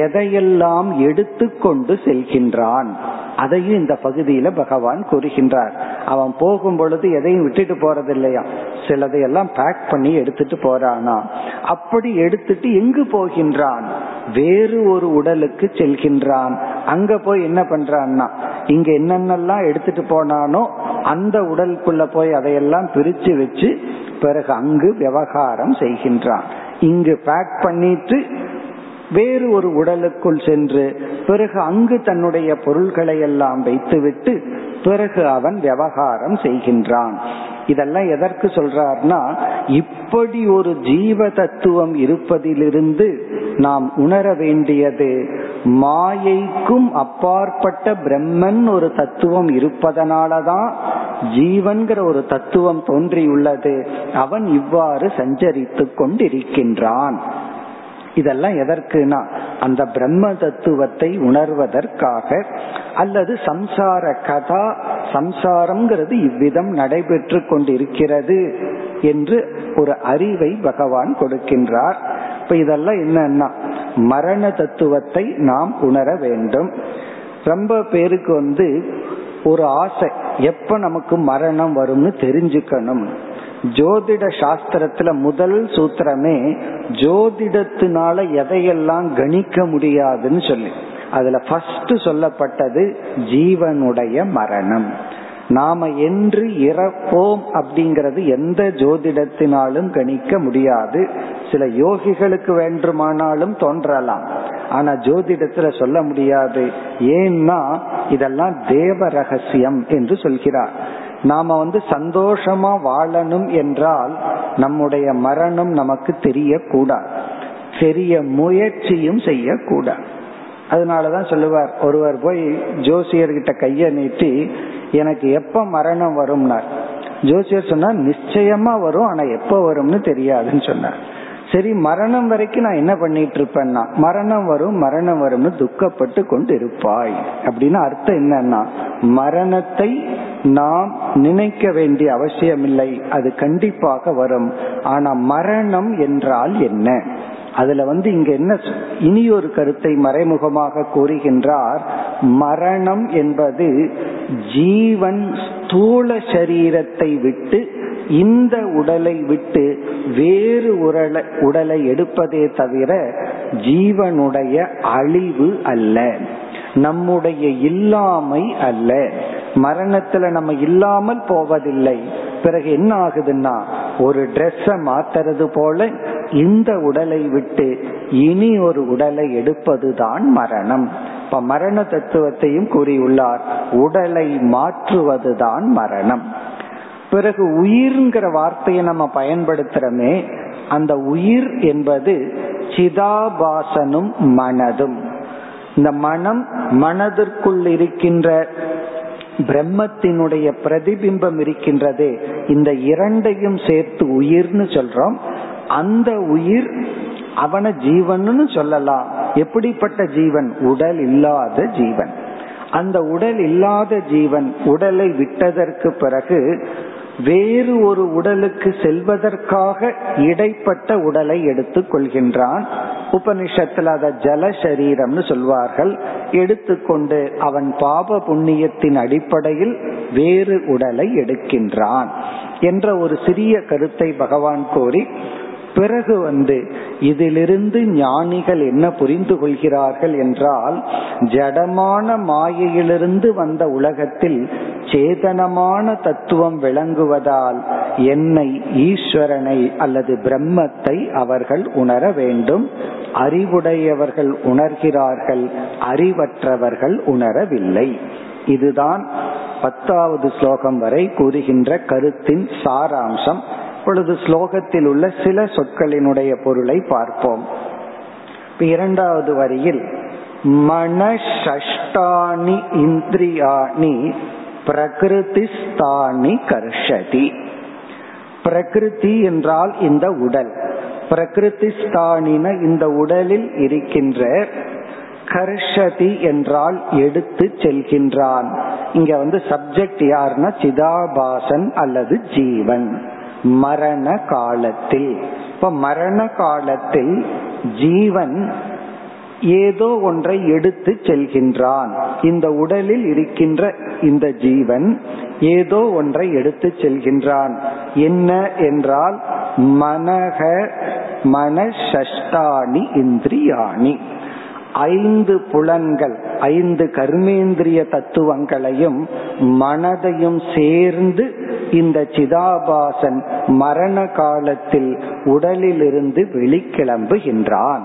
எதையெல்லாம் எடுத்துக்கொண்டு செல்கின்றான்? அதையும் இந்த பகுதியில பகவான் கூறுகின்றார். அவன் போகும் பொழுது எதையும் விட்டுட்டு போறது இல்லையா சிலதையெல்லாம் பேக் பண்ணி எடுத்துட்டு போறானா? அப்படி எடுத்துட்டு எங்கு போகின்றான்? வேறு ஒரு உடலுக்கு செல்கின்றான். அங்க போய் என்ன பண்றான்னா இங்க என்னென்னலாம் எடுத்துட்டு போனானோ அந்த உடலுக்குள்ள போய் அதையெல்லாம் பிரிச்சு வச்சு பிறகு அங்கு விவகாரம் செய்கின்றான். இங்கு பேக் பண்ணிட்டு வேறு ஒரு உடலுக்குள் சென்று பிறகு அங்கு தன்னுடைய பொருள்களை எல்லாம் வைத்துவிட்டு பிறகு அவன் விவகாரம் செய்கின்றான். இதெல்லாம் எதற்கு சொல்றார்னா இப்படி ஒரு ஜீவ தத்துவம் இருப்பதிலிருந்து நாம் உணர வேண்டியது மாயைக்கும் அப்பாற்பட்ட பிரம்மன் ஒரு தத்துவம் இருப்பதனாலதான் ஜீவன்கிற ஒரு தத்துவம் தோன்றியுள்ளது. அவன் இவ்வாறு சஞ்சரித்து கொண்டிருக்கின்றான். இதெல்லாம் எதற்குனா அந்த பிரம்ம தத்துவத்தை உணர்வதற்காக அல்லது சம்சார கதா சம்சாரம்ங்கிறது இவ்விதம் நடைபெற்று கொண்டிருக்கிறது என்று ஒரு அறிவை பகவான் கொடுக்கின்றார். இப்ப இதெல்லாம் என்னன்னா மரண தத்துவத்தை நாம் உணர வேண்டும். ரொம்ப பேருக்கு வந்து ஒரு ஆசை எப்ப நமக்கு மரணம் வரும்னு தெரிஞ்சுக்கணும். ஜோதிட சாஸ்திரத்துல முதல் சூத்திரமே ஜோதிடத்தினால எதையெல்லாம் கணிக்க முடியாதுன்னு சொல்லி. அதுல ஃபர்ஸ்ட் சொல்லப்பட்டது ஜீவனுடைய மரணம். நாம என்று இறப்போம் அப்படிங்கறது எந்த ஜோதிடத்தினாலும் கணிக்க முடியாது. சில யோகிகளுக்கு வேண்டுமானாலும் தோன்றலாம். ஆனா ஜோதிடத்துல சொல்ல முடியாது. ஏன்னா இதெல்லாம் தேவ ரகசியம் என்று சொல்கிறார். நாம வந்து சந்தோஷமா வாழணும் என்றால் நம்முடைய மரணம் நமக்கு தெரியக்கூடாது. தெரிய முயற்சியும் செய்யக்கூடாது. அதனாலதான் சொல்லுவார் ஒருவர் போய் ஜோசியர்கிட்ட கைய நீட்டி எனக்கு எப்ப மரணம் வரும்னார்? ஜோசியர் சொன்னா நிச்சயமா வரும் ஆனா எப்ப வரும்னு தெரியாதுன்னு சொன்னார். சரி மரணம் வரைக்கும் நான் என்ன பண்ணிட்டு இருப்பேன்னா மரணம் வரும் மரணம் வரும்னு துக்கப்பட்டு கொண்டு இருப்பாய் அப்படின்னு அர்த்தம் என்னன்னா மரணத்தை நாம் நினைக்க வேண்டிய அவசியம் இல்லை அது கண்டிப்பாக வரும். ஆனா மரணம் என்றால் என்ன? அதுல வந்து இங்க என்ன இனி ஒரு கருத்தை மறைமுகமாக கூறுகின்றார். மரணம் என்பது ஜீவன் ஸ்தூல சரீரத்தை விட்டு இந்த உடலை விட்டு வேறு உடலை உடலை எடுப்பதே தவிர ஜீவனுடைய அழிவு அல்ல. நம்முடைய இல்லாமை அல்ல. மரணத்துல நம்ம இல்லாமல் போவதில்லை. பிறகு என்ன ஆகுதுன்னா ஒரு ட்ரெஸ்ஸ மாத்துறது போல இந்த உடலை விட்டு இனி ஒரு உடலை எடுப்பதுதான் மரணம். இப்ப மரண தத்துவத்தையும் கூறியுள்ளார். உடலை மாற்றுவதுதான் மரணம். பிறகு உயிர்ங்கிற வார்த்தையை நம்ம பயன்படுத்துறோமே அந்த உயிர் என்பது சிதாபாசனும் மனதும். இந்த மனம் மனதிற்குள் இருக்கின்ற பிரம்மத்தினுடைய பிரதிபிம்பம் இருக்கின்றது. இந்த இரண்டையும் சேர்த்து உயிர்னு சொல்றோம். அந்த உயிர் அவன ஜீவன் சொல்லலாம். எப்படிப்பட்ட ஜீவன்? உடல் இல்லாத ஜீவன். அந்த உடல் இல்லாத ஜீவன் உடலை விட்டதற்கு பிறகு வேறு ஒரு உடலுக்கு செல்வதற்காக இடைப்பட்ட உடலை எடுத்துக் கொள்கின்றான் உபனிஷத்துல அத ஜல சரீரம்னு சொல்வார்கள். எடுத்துக்கொண்டு அவன் பாப புண்ணியத்தின் அடிப்படையில் வேறு உடலை எடுக்கின்றான் என்ற ஒரு சிறிய கருத்தை பகவான் கோரி பிறகு வந்து இதிலிருந்து ஞானிகள் என்ன புரிந்து கொள்கிறார்கள் என்றால் ஜடமான மாயையிலிருந்து வந்த உலகத்தில் சேதனமான தத்துவம் விளங்குவதால் என்னை ஈஸ்வரனை அல்லது பிரம்மத்தை அவர்கள் உணர வேண்டும். அறிவுடையவர்கள் உணர்கிறார்கள் அறிவற்றவர்கள் உணரவில்லை. இதுதான் பத்தாவது ஸ்லோகம் வரை கூறுகின்ற கருத்தின் சாராம்சம். இப்பொழுது ஸ்லோகத்தில் உள்ள சில சொற்களினுடைய பொருளை பார்ப்போம். இரண்டாவது வரியில் மனஷ்டானி இந்திரியாணி பிரகிருதிஸ்தானி கர்ஷதி. பிரகிருதி என்றால் இந்த உடல். பிரகிருதிஸ்தானின இந்த உடலில் இருக்கின்ற கர்ஷதி என்றால் எடுத்து செல்கின்றான். இங்க வந்து சப்ஜெக்ட் யாருன்னா சிதாபாசன் அல்லது ஜீவன். மரண காலத்தில். இப்ப மரண காலத்தில் ஜீவன் ஏதோ ஒன்றை எடுத்து செல்கின்றான். இந்த உடலில் இருக்கின்ற இந்த ஜீவன் ஏதோ ஒன்றை எடுத்து செல்கின்றான். என்ன என்றால் மனக மனசஷ்டானி இந்திரியாணி. ஐந்து புலன்கள் ஐந்து கர்மேந்திரிய தத்துவங்களையும் மனதையும் சேர்ந்து இந்த சிதாபாசன் மரண காலத்தில் உடலிலிருந்து வெளிக்கிளம்புகின்றான்.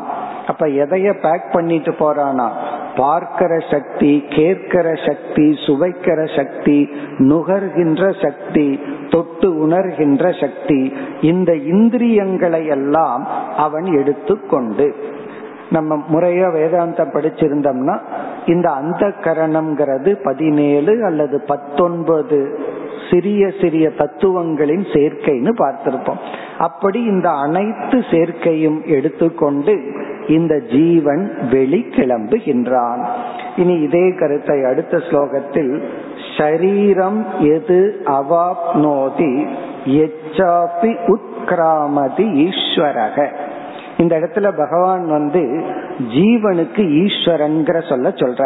அப்ப எதைய பேக் பண்ணிட்டு போறானா பார்க்கிற சக்தி கேட்கிற சக்தி சுவைக்கிற சக்தி நுகர்கின்ற சக்தி தொட்டு உணர்கின்ற சக்தி இந்த இந்திரியங்களை எல்லாம் அவன் எடுத்துக்கொண்டு. நம்ம முறையா வேதாந்தம் படிச்சிருந்தோம்னா இந்த அந்த கரணம்ங்கிறது பதினேழு அல்லது பத்தொன்பது சிறிய சிறிய தத்துவங்களின் சேர்க்கைன்னு பார்த்திருப்போம். அப்படி இந்த அனைத்து சேர்க்கையும் எடுத்துக்கொண்டு இந்த ஜீவன் வெளி கிளம்புகின்றான் இனி இதே கருத்தை அடுத்த ஸ்லோகத்தில் ஷரீரம் எது அவாப்னோதி எச்சாப்பி உத்கிராமதி ஈஸ்வரக. இந்த இடத்துல பகவான் வந்து ஜீவனுக்கு ஈஸ்வரன்கிற சொல்ல சொல்ற.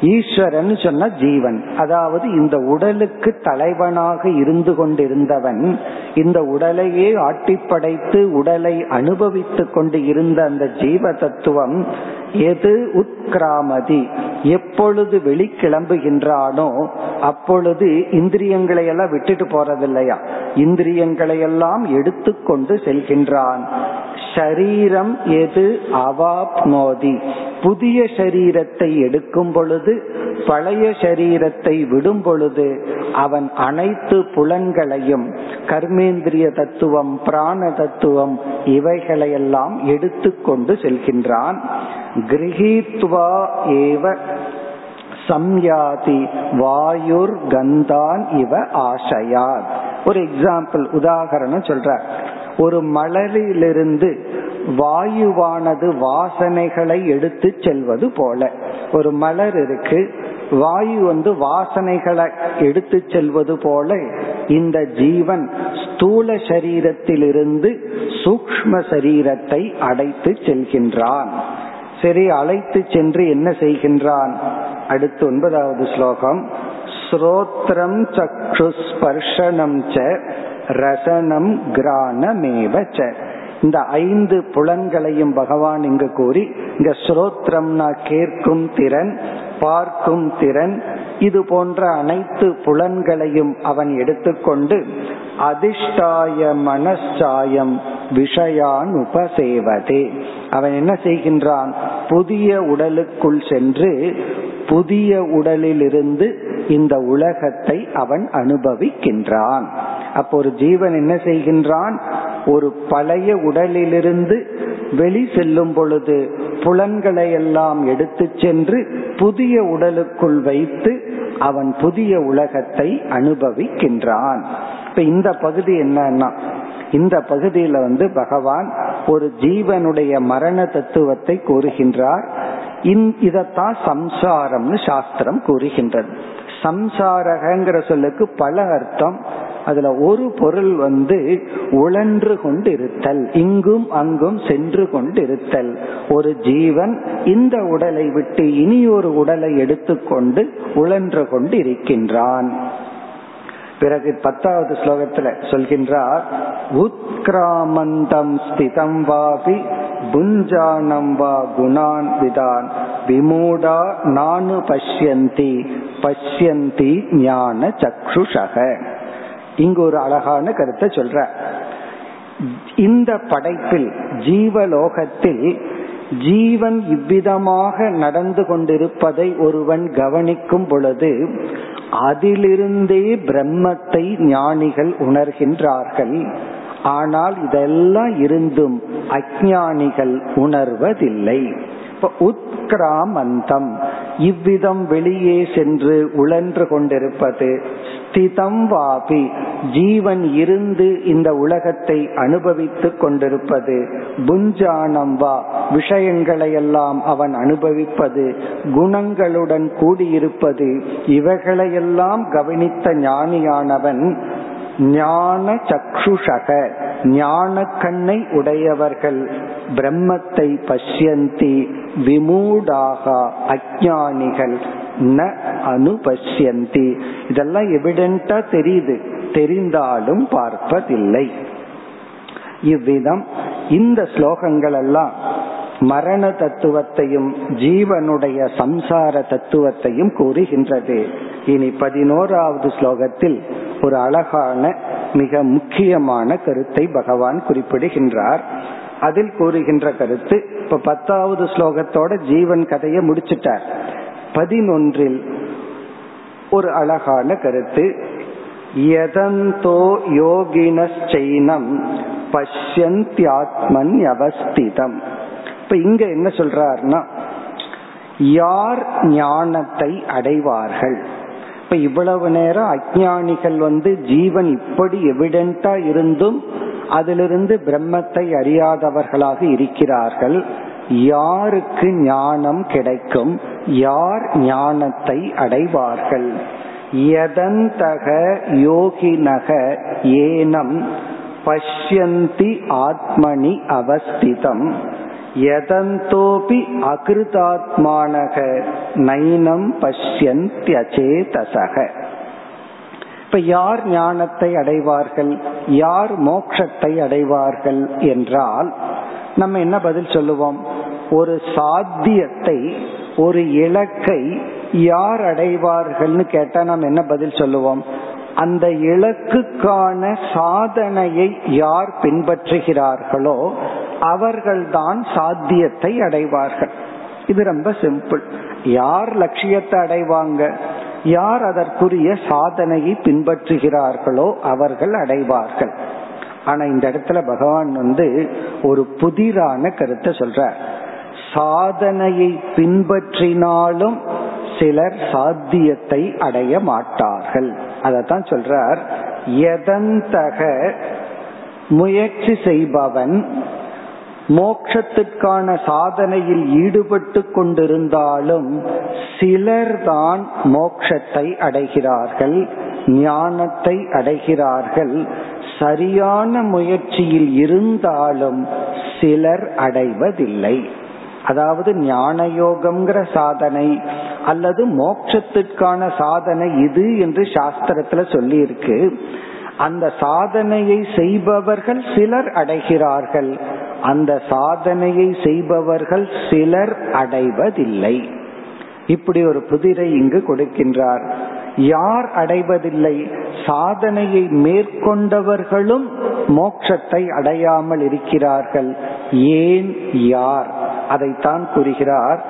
ஈஸ்வரன் சொன்ன ஜீவன். அதாவது இந்த உடலுக்கு தலைவனாக இருந்து கொண்டிருந்தவன் இந்த உடலையே ஆட்டிப்படைத்து உடலை அனுபவித்துக் கொண்டு இருந்த அந்த ஜீவ தத்துவம் எது? உத்கிராமதி. எப்பொழுது வெளிக்கிளம்புகின்றானோ அப்பொழுது இந்திரியங்களை எல்லாம் விட்டுட்டு போறதில்லையா? இந்திரியங்களை எல்லாம் எடுத்துக்கொண்டு செல்கின்றான். ஷரீரம் எது அவாப்னோதி. புதிய சரீரத்தை எடுக்கும் பொழுது பழைய சரீரத்தை விடும் பொழுது அவன் அனைத்து புலன்களையும் கர்மேந்திரிய தத்துவம் பிராண தத்துவம் இவைகளையெல்லாம் எடுத்துக்கொண்டு செல்கின்றான். கிரகித்வா ஏவ சம்யாதி வாயுர் கந்தான் இவ ஆசையாத். ஒரு எக்ஸாம்பிள் உதாகரணம் சொல்ற ஒரு மலரிலிருந்து வாயுவானது வாசனைகளை எடுத்து செல்வது போல. ஒரு மலர் இருக்கு வாயு வந்து வாசனைகளை எடுத்து செல்வது போல இந்த ஜீவன் ஸ்தூல சரீரத்திலிருந்து சூக்ம சரீரத்தை அடைத்து செல்கின்றான். சரி அழைத்து சென்று என்ன செய்கின்றான்? அடுத்து ஒன்பதாவது ஸ்லோகம். ஸ்ரோத்ரம் சக்ஷு ஸ்பர்ஷனம் ச ரசனம் கிரானமேவச்ச இந்த ஐந்து புலன்களையும் பகவான் இங்கு கூறி இங்க ஸ்ரோத்ரம்னா கேட்கும் திறன் பார்க்கும் திறன் இது போன்ற அனைத்து புலன்களையும் அவன் எடுத்துக்கொண்டு அதிர்ஷ்டாய மனசாயம் விஷயான் உபசேவதே அவன் என்ன செய்கின்றான்? புதிய உடலுக்குள் சென்று புதிய உடலிலிருந்து இந்த உலகத்தை அவன் அனுபவிக்கின்றான். அப்போ ஒரு ஜீவன் என்ன செய்கின்றான்? ஒரு பழைய உடலிலிருந்து வெளி செல்லும் பொழுது புலன்களை எல்லாம் எடுத்து சென்று புதிய உடலுக்குள் வைத்து அவன் புதிய உலகத்தை அனுபவிக்கின்றான். இப்ப இந்த பகுதி என்னன்னா இந்த பகுதியில வந்து பகவான் ஒரு ஜீவனுடைய மரண தத்துவத்தை கூறுகின்றார். இதத்தான் சம்சாரம்னு சாஸ்திரம் கூறுகின்றது. சம்சாரகங்கிற சொல்லுக்கு பல அர்த்தம். அதுல ஒரு பொருள் வந்து உழன்று கொண்டு இருத்தல் இங்கும் அங்கும் சென்று கொண்டு இருத்தல் ஒரு ஜீவன் இந்த உடலை விட்டு இனி ஒரு உடலை எடுத்துக்கொண்டு உழன்று கொண்டு இருக்கின்றான் பிறகு பத்தாவது ஸ்லோகத்துல சொல்கின்றார் உத்கிராமந்தம் ஸ்திதம் வாபி புஞ்சானம் வா குணான் விதான். விமூடா நானு பஷ்யந்தி பஷ்யந்தி ஞான சக்ஷுஷக. இங்கு ஒரு அழகான கருத்தை சொல்ற. இந்த படைப்பில் ஜீவலோகத்தில் ஜீவன் இவ்விதமாக நடந்து கொண்டிருப்பதை ஒருவன் கவனிக்கும் பொழுது அதிலிருந்தே பிரம்மத்தை ஞானிகள் உணர்கின்றார்கள். ஆனால் இதெல்லாம் இருந்தும் அஜானிகள் உணர்வதில்லை. உத்கிராமந்தம். இவ்விதம் வெளியே சென்று உழன்று கொண்டிருப்பது ஸ்திதம் வாபி. ஜீவன் இருந்து இந்த உலகத்தை அனுபவித்துக் கொண்டிருப்பது புஞ்சானம் வா. விஷயங்களை எல்லாம் அவன் அனுபவிப்பது குணங்களுடன் கூடியிருப்பது இவைகளையெல்லாம் கவனித்த ஞானியானவன் ஞான சக்ஷுஷக ஞான கண்ணை உடையவர்கள் பிரம்மத்தை பஷ்யந்தி விமூடாக அஜானிகள் ந அனுபஷ்யந்தி. இதெல்லாம் எவிடென்டா தெரியுது. தெரிந்தாலும் பார்ப்பதில்லை. இவ்விதம் இந்த ஸ்லோகங்கள் எல்லாம் மரண தத்துவத்தையும் ஜீவனுடைய சம்சார தத்துவத்தையும் கூறுகின்றது. இனி பதினோராவது ஸ்லோகத்தில் ஒரு அழகான மிக முக்கியமான கருத்தை பகவான் குறிப்பிடுகின்றார். அதில் கூறுகின்ற கருத்து இப்ப பத்தாவது ஸ்லோகத்தோட ஜீவன் கதையை முடிச்சிட்டார். பதினொன்றில் ஒரு அழகான கருத்து யதந்தோ யோகினச்சைனம் பஷ்யந்தியாத்மன் அவஸ்திதம் இப்ப இங்க என்ன சொல்றாருன்னா யார் ஞானத்தை அடைவார்கள்? இப்ப இவ்வளவு நேரம் அஜானிகள் வந்து ஜீவன் இப்படி எவிடென்டா இருந்தும் அதிலிருந்து பிரம்மத்தை அறியாதவர்களாக இருக்கிறார்கள். யாருக்கு ஞானம் கிடைக்கும்? யார் ஞானத்தை அடைவார்கள்? யதந்தக யோகினக ஏனம் பஷ்யந்தி ஆத்மனி அவஸ்திதம். யதந்தோபி அகிருதாத்மானக நைனம் பஷ்யந்தியச்சேதசக இப்ப யார் ஞானத்தை அடைவார்கள்? யார் மோட்சத்தை அடைவார்கள் என்றால் நம்ம என்ன பதில் சொல்லுவோம்? ஒரு சாத்தியத்தை ஒரு இலக்கை யார் அடைவார்கள்னு கேட்டா நாம் என்ன பதில் சொல்லுவோம்? அந்த இலக்குக்கான சாதனையை யார் பின்பற்றுகிறார்களோ அவர்கள்தான் சாத்தியத்தை அடைவார்கள். இது ரொம்ப சிம்பிள். யார் லட்சியத்தை அடைவாங்க? யார் அதற்குரிய சாதனையை பின்பற்றுகிறார்களோ அவர்கள் அடைவார்கள். ஆனா இந்த இடத்துல பகவான் வந்து ஒரு புதிரான கருத்தை சொல்றார். சாதனையை பின்பற்றினாலும் சிலர் சாத்தியத்தை அடைய மாட்டார்கள். அதத்தான் சொல்றார். எதந்தக முயற்சி செய்பவன் மோட்சத்திற்கான சாதனையில் ஈடுபட்டு கொண்டிருந்தாலும் சிலர்தான் மோட்சத்தை அடைகிறார்கள் ஞானத்தை அடைகிறார்கள். சரியான முயற்சியில் இருந்தாலும் சிலர் அடைவதில்லை. அதாவது ஞான யோகம்ங்கிற சாதனை அல்லது மோட்சத்திற்கான சாதனை இது என்று சாஸ்திரத்துல சொல்லி இருக்கு அந்த சாதனையை செய்பவர்கள் சிலர் அடைகிறார்கள். அந்த சாதனையை செய்பவர்கள் சிலர் அடைவதில்லை. இப்படி ஒரு புதிரை இங்கு கொடுக்கின்றார். யார் அடைவதில்லை? சாதனையை மேற்கொண்டவர்களும் மோட்சத்தை அடையாமல் இருக்கிறார்கள். ஏன் யார்? அதைத்தான் கூறுகிறார்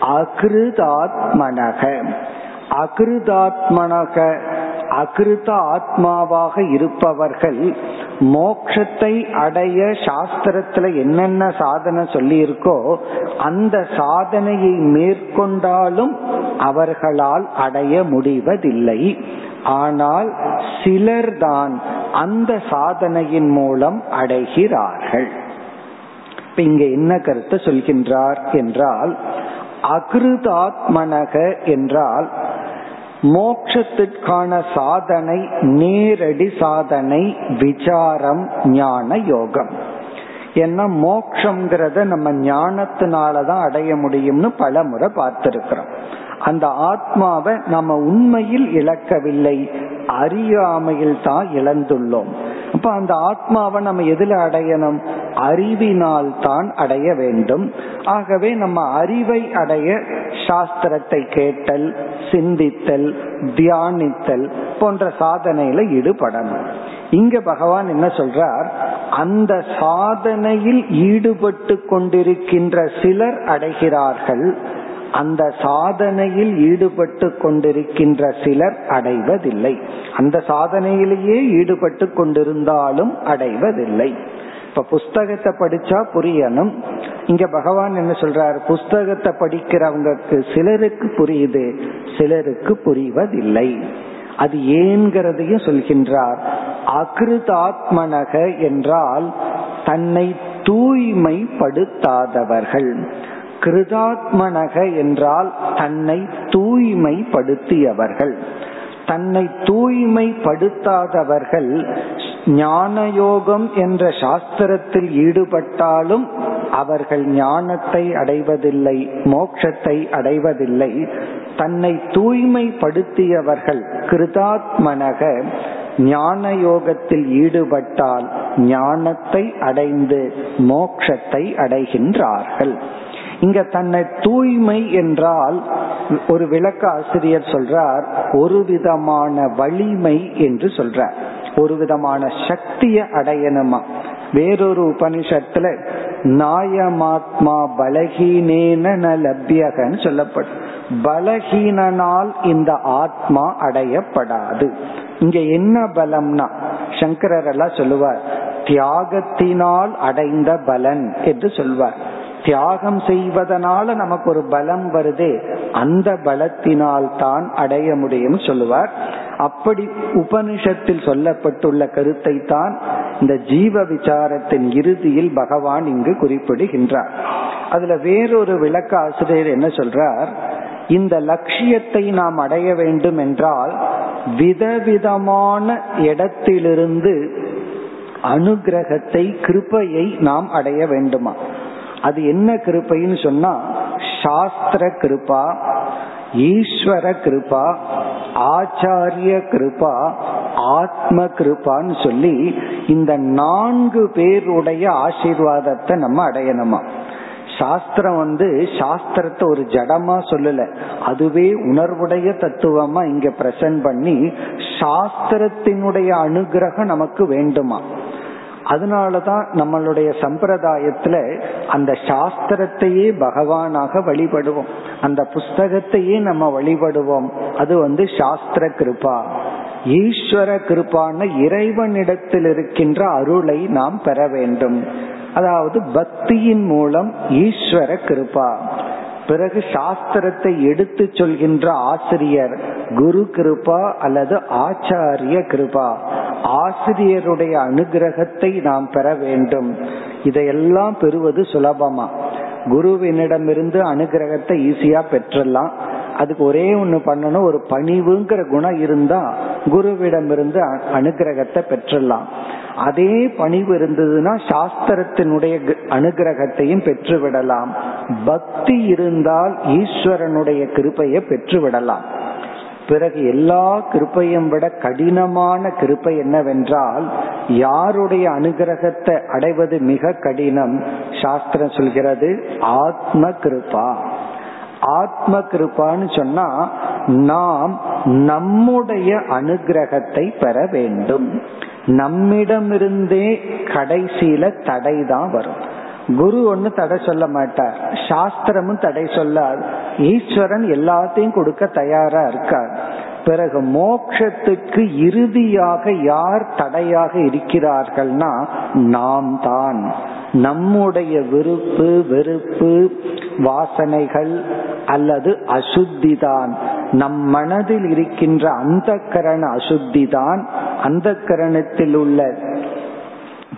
அகிருதாத்மனக. அகிருதாத்மனக அகிருத ஆத்மாவாக இருப்பவர்கள் மோக்ஷத்தை அடைய சாஸ்திரத்துல என்னென்ன சாதனை சொல்லி இருக்கோ அந்த சாதனையை மேற்கொண்டாலும் அவர்களால் அடைய முடிவதில்லை. ஆனால் சிலர்தான் அந்த சாதனையின் மூலம் அடைகிறார்கள். இங்க என்ன கருத்தை சொல்கின்றார் என்றால் அகிருதாத்மனக என்றால் மோட்சத்திற்கான சாதனை நேரடி சாதனை விசாரம் ஞான யோகம். ஏன்னா மோக்ஷங்கிறத நம்ம ஞானத்தினாலதான் அடைய முடியும்னு பல முறை பார்த்திருக்கிறோம். அந்த ஆத்மாவை நம்ம உண்மையில் இழக்கவில்லை அறியாமையில் தான் இழந்துள்ளோம். அப்ப அந்த ஆத்மாவை நம்ம எதுல அடையணும்? அறிவினால் தான் அடைய வேண்டும். ஆகவே நம்ம அறிவை அடைய சாஸ்திரத்தை கேட்டல் சிந்தித்தல் தியானித்தல் போன்ற சாதனையில ஈடுபடணும். இங்க பகவான் என்ன சொல்றார்? அந்த சாதனையில் ஈடுபட்டு கொண்டிருக்கின்ற சிலர் அடைகிறார்கள். அந்த சாதனையில் ஈடுபட்டு கொண்டிருக்கின்ற சிலர் அடைவதில்லை. அந்த சாதனையிலேயே ஈடுபட்டு கொண்டிருந்தாலும் அடைவதில்லை. இப்ப புஸ்தகத்தை படிச்சா புரியணும். இங்க பகவான் என்ன சொல்றார்? புஸ்தகத்தை படிக்கிறவங்களுக்கு சிலருக்கு புரியுது சிலருக்கு புரிவதில்லை. அது ஏன்கிறதையும் சொல்கின்றார். அகிருதாத்மனக என்றால் தன்னை தூய்மைப்படுத்தாதவர்கள். கிருதாத்மனக என்றால் தன்னை தூய்மைப்படுத்தியவர்கள். தன்னை தூய்மைப்படுத்தாதவர்கள் ஞானயோகம் என்ற சாஸ்திரத்தில் ஈடுபட்டாலும் அவர்கள் ஞானத்தை அடைவதில்லை மோட்சத்தை அடைவதில்லை. தன்னை தூய்மைப்படுத்தியவர்கள் கிருதாத்மனக ஞான யோகத்தில் ஈடுபட்டால் ஞானத்தை அடைந்து மோட்சத்தை அடைகின்றார்கள். இங்க தன்னை தூய்மை என்றால் ஒரு விளக்க ஆசிரியர் சொல்றார் ஒரு விதமான வலிமை என்று சொல்றார். ஒரு விதமான சக்திய அடையணுமா? வேறொரு உபனிஷத்துல நாயமாத்மா பலகீனேன ந லப்யகன்னு சொல்லப்படும். பலகீனனால் இந்த ஆத்மா அடையப்படாது. இங்க என்ன பலம்னா சங்கரர் எல்லாம் சொல்லுவார் தியாகத்தினால் அடைந்த பலன் என்று சொல்வார். தியாகம் செய்வதனால நமக்கு ஒரு பலம் வருதே. அந்த பலத்தினால் தான் அடைய முடியும் சொல்லுவார். அப்படி உபனிஷத்தில் சொல்லப்பட்டுள்ள கருத்தை தான் இந்த ஜீவ விசாரத்தின் இறுதியில் பகவான் இங்கு குறிப்பிடுகின்றார். அதுல வேறொரு விளக்க ஆசிரியர் என்ன சொல்றார்? இந்த லட்சியத்தை நாம் அடைய வேண்டும் என்றால் விதவிதமான இடத்திலிருந்து அனுகிரகத்தை கிருப்பையை நாம் அடைய வேண்டுமா? அது என்ன கிருப்பைன்னு சொன்னா சாஸ்திர கிருபா ஈஸ்வர கிருபா ஆச்சாரிய கிருபா ஆத்ம கிருபான்னு சொல்லி இந்த நான்கு பேருடைய ஆசீர்வாதத்தை நம்ம அடையணுமா? சாஸ்திரம் வந்து சாஸ்திரத்தை ஒரு ஜடமா சொல்லல. அதுவே உணர்வுடைய தத்துவமா இங்க பிரசன்ட் பண்ணி சாஸ்திரத்தினுடைய அனுகிரகம் நமக்கு வேண்டுமா? அதனாலதான் நம்மளுடைய சம்பிரதாயத்துல அந்த சாஸ்திரத்தையே பகவானாக வழிபடுவோம். அந்த புஸ்தகத்தையே நம்ம வழிபடுவோம். அது வந்து சாஸ்திர கிருபா. ஈஸ்வர கிருப்பான இறைவனிடத்தில் இருக்கின்ற அருளை நாம் பெற வேண்டும். அதாவது பக்தியின் மூலம் ஈஸ்வர கிருபா. பிறகு சாஸ்திரத்தை எடுத்து சொல்கின்ற ஆசிரியர் குரு கிருபா அல்லது ஆச்சாரிய கிருபா. ஆசிரியருடைய அனுகிரகத்தை நாம் பெற வேண்டும். இதையெல்லாம் பெறுவது சுலபமா? குருவினிடமிருந்து அனுகிரகத்தை ஈஸியா பெற்றலாம். அதுக்கு ஒரே ஒண்ணு பண்ணணும். ஒரு பணிவுங்கிற குணம் இருந்தா குருவிடமிருந்து அனுகிரகத்தை பெற்றலாம். அதே பணிவு இருந்ததுன்னா சாஸ்திரத்தினுடைய அனுகிரகத்தையும் பெற்றுவிடலாம். பக்தி இருந்தால் ஈஸ்வரனுடைய கிருப்பையை பெற்றுவிடலாம். பிறகு எல்லா கிருப்பையும் விட கடினமான கிருப்பை என்னவென்றால் யாருடைய அனுகிரகத்தை அடைவது மிக கடினம் சாஸ்திரம் சொல்கிறது ஆத்ம கிருபா. ஆத்ம கிருப்பான்னு சொன்னா நாம் நம்முடைய அனுகிரகத்தை பெற வேண்டும். நம்மிடமிருந்தே கடைசியில தடை தான் வரும். குரு ஒன்னு தடை சொல்ல மாட்டார். சாஸ்திரமும் தடை சொல்லாது. ஈஸ்வரன் எல்லாத்தையும் கொடுக்க தயாரா இருக்கார். பிறகு மோக்ஷத்துக்கு இறுதியாக யார் தடையாக இருக்கிறார்கள்னா நாம் தான் நம்முடைய விருப்பு வெறுப்பு வாசனைகள் அல்லது அசுத்தி தான் நம் மனதில் இருக்கின்ற அந்த கரண அசுத்தி தான் அந்த கரணத்தில் உள்ள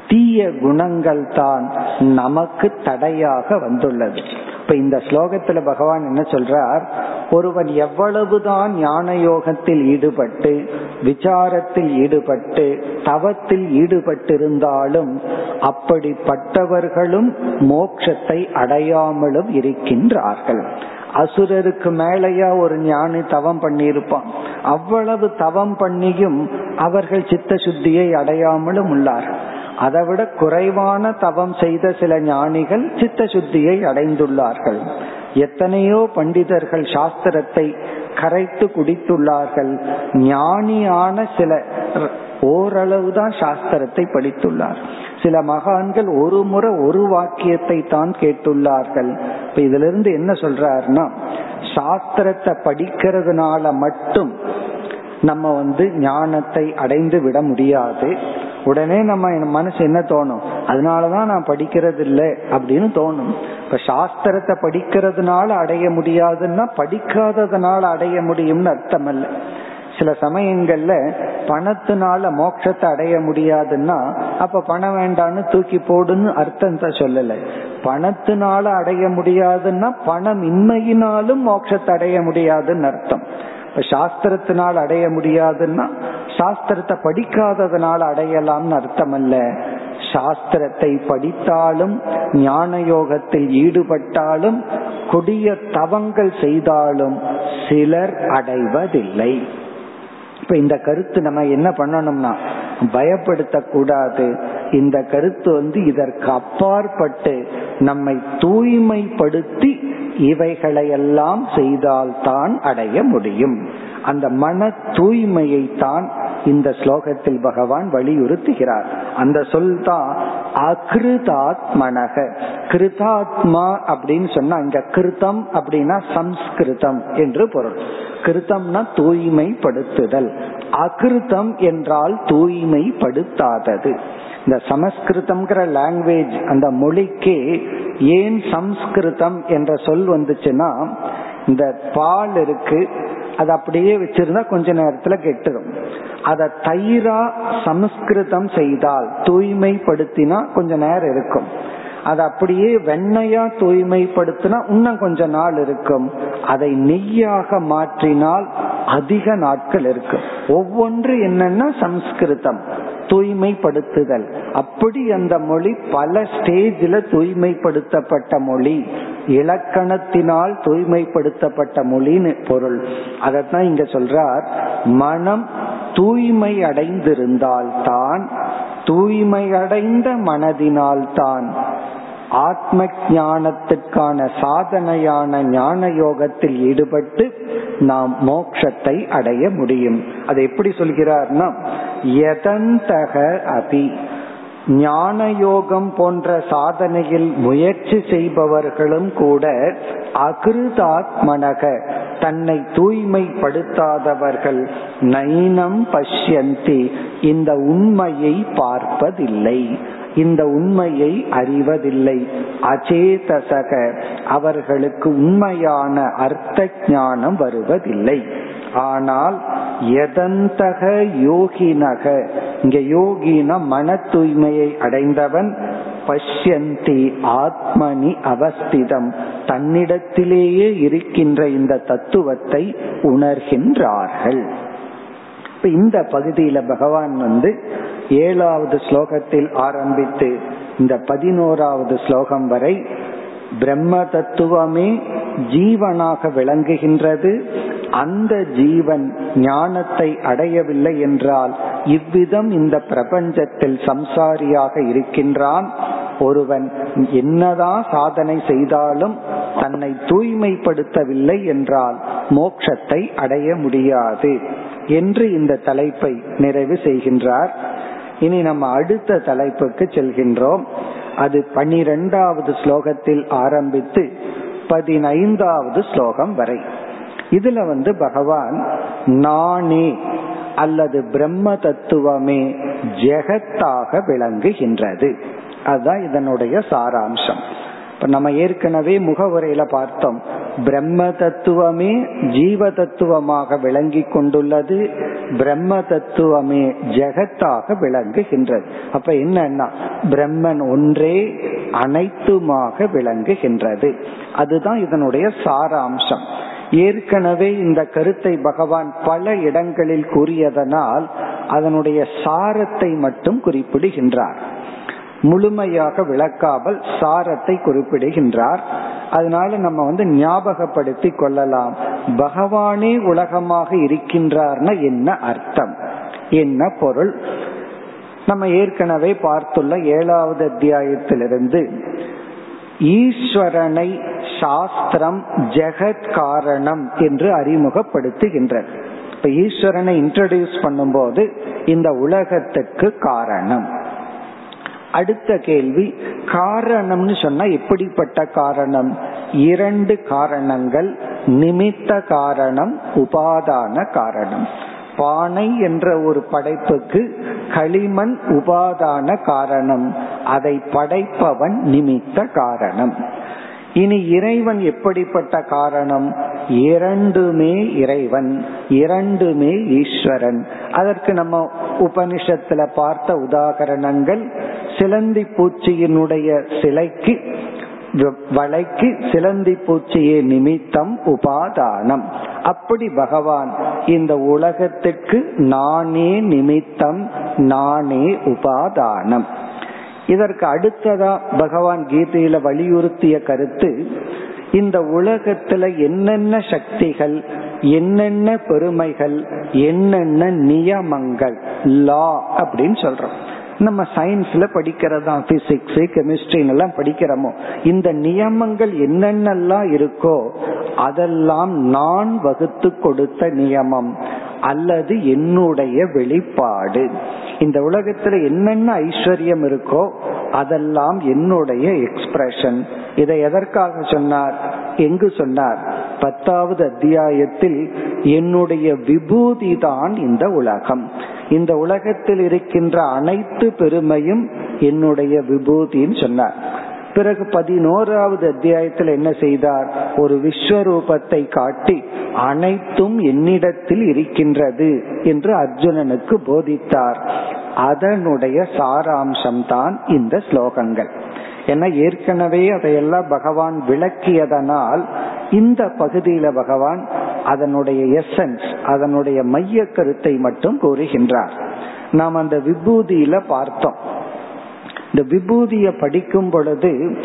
தீய குணங்கள் தான் நமக்கு தடையாக வந்துள்ளது. இப்ப இந்த ஸ்லோகத்துல பகவான் என்ன சொல்றார்? ஒருவன் எவ்வளவுதான் ஞான யோகத்தில் ஈடுபட்டு விசாரத்தில் ஈடுபட்டு தவத்தில் ஈடுபட்டிருந்தாலும் அப்படிப்பட்டவர்களும் மோட்சத்தை அடையாமலும் இருக்கின்றார்கள். அசுரருக்கு மேலையா ஒரு ஞானி தவம் பண்ணியிருப்பான். அவ்வளவு தவம் பண்ணியும் அவர்கள் சித்த சுத்தியை அடையாமலும் உள்ளார்கள் அதை விட குறைவான தவம் செய்த சில ஞானிகள் சித்த சுத்தியை அடைந்துள்ளார்கள். எத்தனையோ பண்டிதர்கள் சாஸ்திரத்தை கரைத்து குடித்துள்ளார்கள். ஞானியான சில ஓரளவு தான் சாஸ்திரத்தை படித்துள்ளார். சில மகான்கள் ஒரு முறை ஒரு வாக்கியத்தை தான் கேட்டுள்ளார்கள். இப்ப இதுல இருந்து என்ன சொல்றாருன்னா சாஸ்திரத்தை படிக்கிறதுனால மட்டும் நம்ம வந்து ஞானத்தை அடைந்து விட முடியாது. உடனே நம்ம மனசு என்ன தோணும்? அதனாலதான் நான் படிக்கிறது இல்லை அப்படின்னு தோணும். இப்ப சாஸ்திரத்தை படிக்கிறதுனால அடைய முடியாதுன்னா படிக்காததுனால அடைய முடியும்னு அர்த்தம் இல்லை சில சமயங்கள்ல பணத்தினால மோட்சத்தை அடைய முடியாதுன்னா அப்ப பணம் வேண்டான்னு தூக்கி போடுன்னு அர்த்தத்தை சொல்லல. பணத்தினால அடைய முடியாதுன்னா பணம் இன்மையினாலும் மோட்சத்தை அடைய முடியாதுன்னு அர்த்தம். இப்ப சாஸ்திரத்தினால் அடைய முடியாதுன்னா சாஸ்திரத்தை படிக்காததுனால அடையலாம்னு அர்த்தம் அல்ல சாஸ்திரத்தை படித்தாலும் ஞான யோகத்தில் ஈடுபட்டாலும் கொடிய தவங்கள் செய்தாலும் சிலர் அடைவதில்லை. இப்ப இந்த கருத்து நம்ம என்ன பண்ணணும்னா பயப்படுத்த கூடாது இந்த கருத்து வந்து இதற்கு அப்பாற்பட்டு நம்மை தூய்மைப்படுத்தி இவைகளையெல்லாம் செய்தால்தான் அடைய முடியும். அந்த மன தூய்மையை தான் இந்த ஸ்லோகத்தில் பகவான் வலியுறுத்துகிறார். அந்த சொல் தான் அகிருதாத்மனக. கிருதாத்மா அப்படின்னு சொன்னா இங்க கிருத்தம் அப்படின்னா சம்ஸ்கிருதம் என்று பொருள். கிருத்தம்னா தூய்மைப்படுத்துதல். அகிருத்தம் என்றால் தூய்மைப்படுத்தாதது. இந்த சமஸ்கிருதம்ங்கிற லாங்குவேஜ் அந்த மொழிக்கே ஏன் சம்ஸ்கிருதம் என்ற சொல் வந்துச்சுன்னா இந்த பால் இருக்கு அது அப்படியே வச்சிருந்தா கொஞ்ச நேரத்துல கெட்டுரும். அத தயிரா சமஸ்கிருதம் செய்தால் தூய்மைப்படுத்தினா கொஞ்ச நேரம் இருக்கும். அது அப்படியே வெண்ணையா தூய்மைப்படுத்தினா இன்னும் கொஞ்ச நாள் இருக்கும். அதை நெய்யாக மாற்றினால் அதிக நாட்கள் இருக்கு. ஒவ்வொன்று என்னன்னா சம்ஸ்கிருதம் தூய்மைப்படுத்துதல். அப்படி அந்த மொழி பல ஸ்டேஜில் தூய்மைப்படுத்தப்பட்ட மொழி. இலக்கணத்தினால் தூய்மைப்படுத்தப்பட்ட மொழின்னு பொருள். அதைத்தான் இங்க சொல்றார் மனம் தூய்மை அடைந்திருந்தால் தான் தூய்மையடைந்த மனதினால் தான் ஆத்ம ஞானத்துக்கான சாதனையான ஞான யோகத்தில் ஈடுபட்டு நாம் மோட்சத்தை அடைய முடியும். அது எப்படி சொல்கிறார்னா எதந்தக அபி. ஞான யோகம் போன்ற சாதனையில் முயற்சி செய்பவர்களும் கூட அகிருதாத்மனக தன்னை தூய்மைப்படுத்தாதவர்கள் நைனம் பஷ்யந்தி இந்த உண்மையை பார்ப்பதில்லை. இந்த உண்மையை அறிவதில்லை. அச்சேதசக அவர்களுக்கு உண்மையான அர்த்த ஞானம் வருவதில்லை. ஆனால் எதந்தக யோகினக இங்க யோகின மன தூய்மையை அடைந்தவன் பஷ்யந்தி ஆத்மனி அவஸ்திதம் தன்னிடத்திலேயே இருக்கின்ற இந்த தத்துவத்தை உணர்கின்றார்கள். இந்த பகுதியில பகவான் வந்து ஏழாவது ஸ்லோகத்தில் ஆரம்பித்து இந்த பதினோராவது ஸ்லோகம் வரை பிரம்ம தத்துவமே ஜீவனாக விளங்குகின்றது. அந்த ஜீவன் ஞானத்தை அடையவில்லை என்றால் இவ்விதம் இந்த பிரபஞ்சத்தில் சம்சாரியாக இருக்கின்றான். ஒருவன் என்னதான் சாதனை செய்தாலும் தன்னை தூய்மைப்படுத்தவில்லை என்றால் மோட்சத்தை அடைய முடியாது என்று இந்த தலைப்பை நிறைவு செய்கின்றார். இனி நம்ம அடுத்த தலைப்புக்கு செல்கின்றோம். அது பனிரெண்டாவது ஸ்லோகத்தில் ஆரம்பித்து பதினைந்தாவது ஸ்லோகம் வரை. இதுல வந்து பகவான் நானே அல்லது பிரம்ம தத்துவமே ஜெகத்தாக விளங்குகின்றது. அதுதான் இதனுடைய சாராம்சம். இப்ப நம்ம ஏற்கனவே முகவுரையில பார்த்தோம். பிரம்ம தத்துவமே ஜீவ தத்துவமாக விளங்கி கொண்டுள்ளது. பிரம்ம தத்துவமே ஜெகத்தாக விளங்குகின்றது. அப்ப என்னன்னா பிரம்மன் ஒன்றே அனைத்துமாக விளங்குகின்றது. அதுதான் இதனுடைய சாராம்சம். ஏற்கனவே இந்த கருத்தை பகவான் பல இடங்களில் கூறியதனால் அதனுடைய சாரத்தை மட்டும் குறிப்பிடுகின்றார். முழுமையாக விளக்காமல் சாரத்தை குறிப்பிடுகின்றார். அதனால நம்ம வந்து ஞாபகப்படுத்தி கொள்ளலாம். பகவானே உலகமாக இருக்கின்றார்னா என்ன அர்த்தம்? என்ன பொருள்? நம்ம ஏற்கனவே பார்த்துள்ள ஏழாவது அத்தியாயத்திலிருந்து ஈஸ்வரனை சாஸ்திரம் ஜெகத் காரணம் என்று அறிமுகப்படுத்துகின்றது. இப்ப ஈஸ்வரனை இன்ட்ரடியூஸ் பண்ணும்போது இந்த உலகத்துக்கு காரணம். அடுத்த கேள்வி காரணம்னு சொன்னா எப்படிப்பட்ட காரணம்? இரண்டு காரணங்கள் நிமித்த காரணம் உபாதான காரணம். பானை என்ற ஒரு படைப்புக்கு களிமண் உபாதான காரணம். அதை படைப்பவன் நிமித்த காரணம். இனி இறைவன் எப்படிப்பட்ட காரணம்? இரண்டுமே இறைவன் இரண்டுமே ஈஸ்வரன். அதற்கு நம்ம உபனிஷத்துல பார்த்த உதாகரணங்கள் சிலந்தி பூச்சியினுடைய சிலைக்கு வளைக்கு சிலந்தி பூச்சியே நிமித்தம் உபாதானம். அப்படி பகவான் இந்த உலகத்துக்கு நானே நிமித்தம் நானே உபாதானம். இதற்கு அடுத்ததா பகவான் கீதையில வலியுறுத்திய கருத்து இந்த உலகத்துல என்னென்ன சக்திகள் என்னென்ன பெருமைகள் என்னென்ன நியமங்கள் லா அப்படின்னு சொல்றோம். நம்ம சயின்ஸ்ல படிக்கிறதா பிசிக்ஸ் கெமிஸ்ட்ரி எல்லாம் படிக்கிறோமோ இந்த நியமங்கள் என்னென்னலாம் இருக்கோ அதெல்லாம் நான் வகுத்து கொடுத்த நியமம். அல்லது என்னுடைய வெளிப்பாடு. இந்த உலகத்துல என்னென்ன ஐஸ்வர்யம் இருக்கோ அதெல்லாம் என்னுடைய எக்ஸ்பிரஷன் இதை எதற்காக சொன்னார்? எங்கு சொன்னார்? பத்தாவது அத்தியாயத்தில் என்னுடைய விபூதி தான் இந்த உலகம். இந்த உலகத்தில் இருக்கின்ற அனைத்து பெருமையும் என்னுடைய விபூதின்னு சொன்னார். பிறகு பதினோராவது அத்தியாயத்தில் என்ன செய்தார்? ஒரு விஸ்வரூபத்தை காட்டி அனைத்தும் என்னிடத்தில் இருக்கின்றது என்று அர்ஜுனனுக்கு போதித்தார். அதனுடைய சாராம்சம்தான் இந்த ஸ்லோகங்கள். ஏன்னா ஏற்கனவே அதையெல்லாம் பகவான் விளக்கியதனால் இந்த பகுதியில பகவான் அதனுடைய எசன்ஸ் அதனுடைய மைய கருத்தை மட்டும் கூறுகின்றார். நாம் அந்த விபூதியில பார்த்தோம். இந்த விபூதிய படிக்கும் பொழுது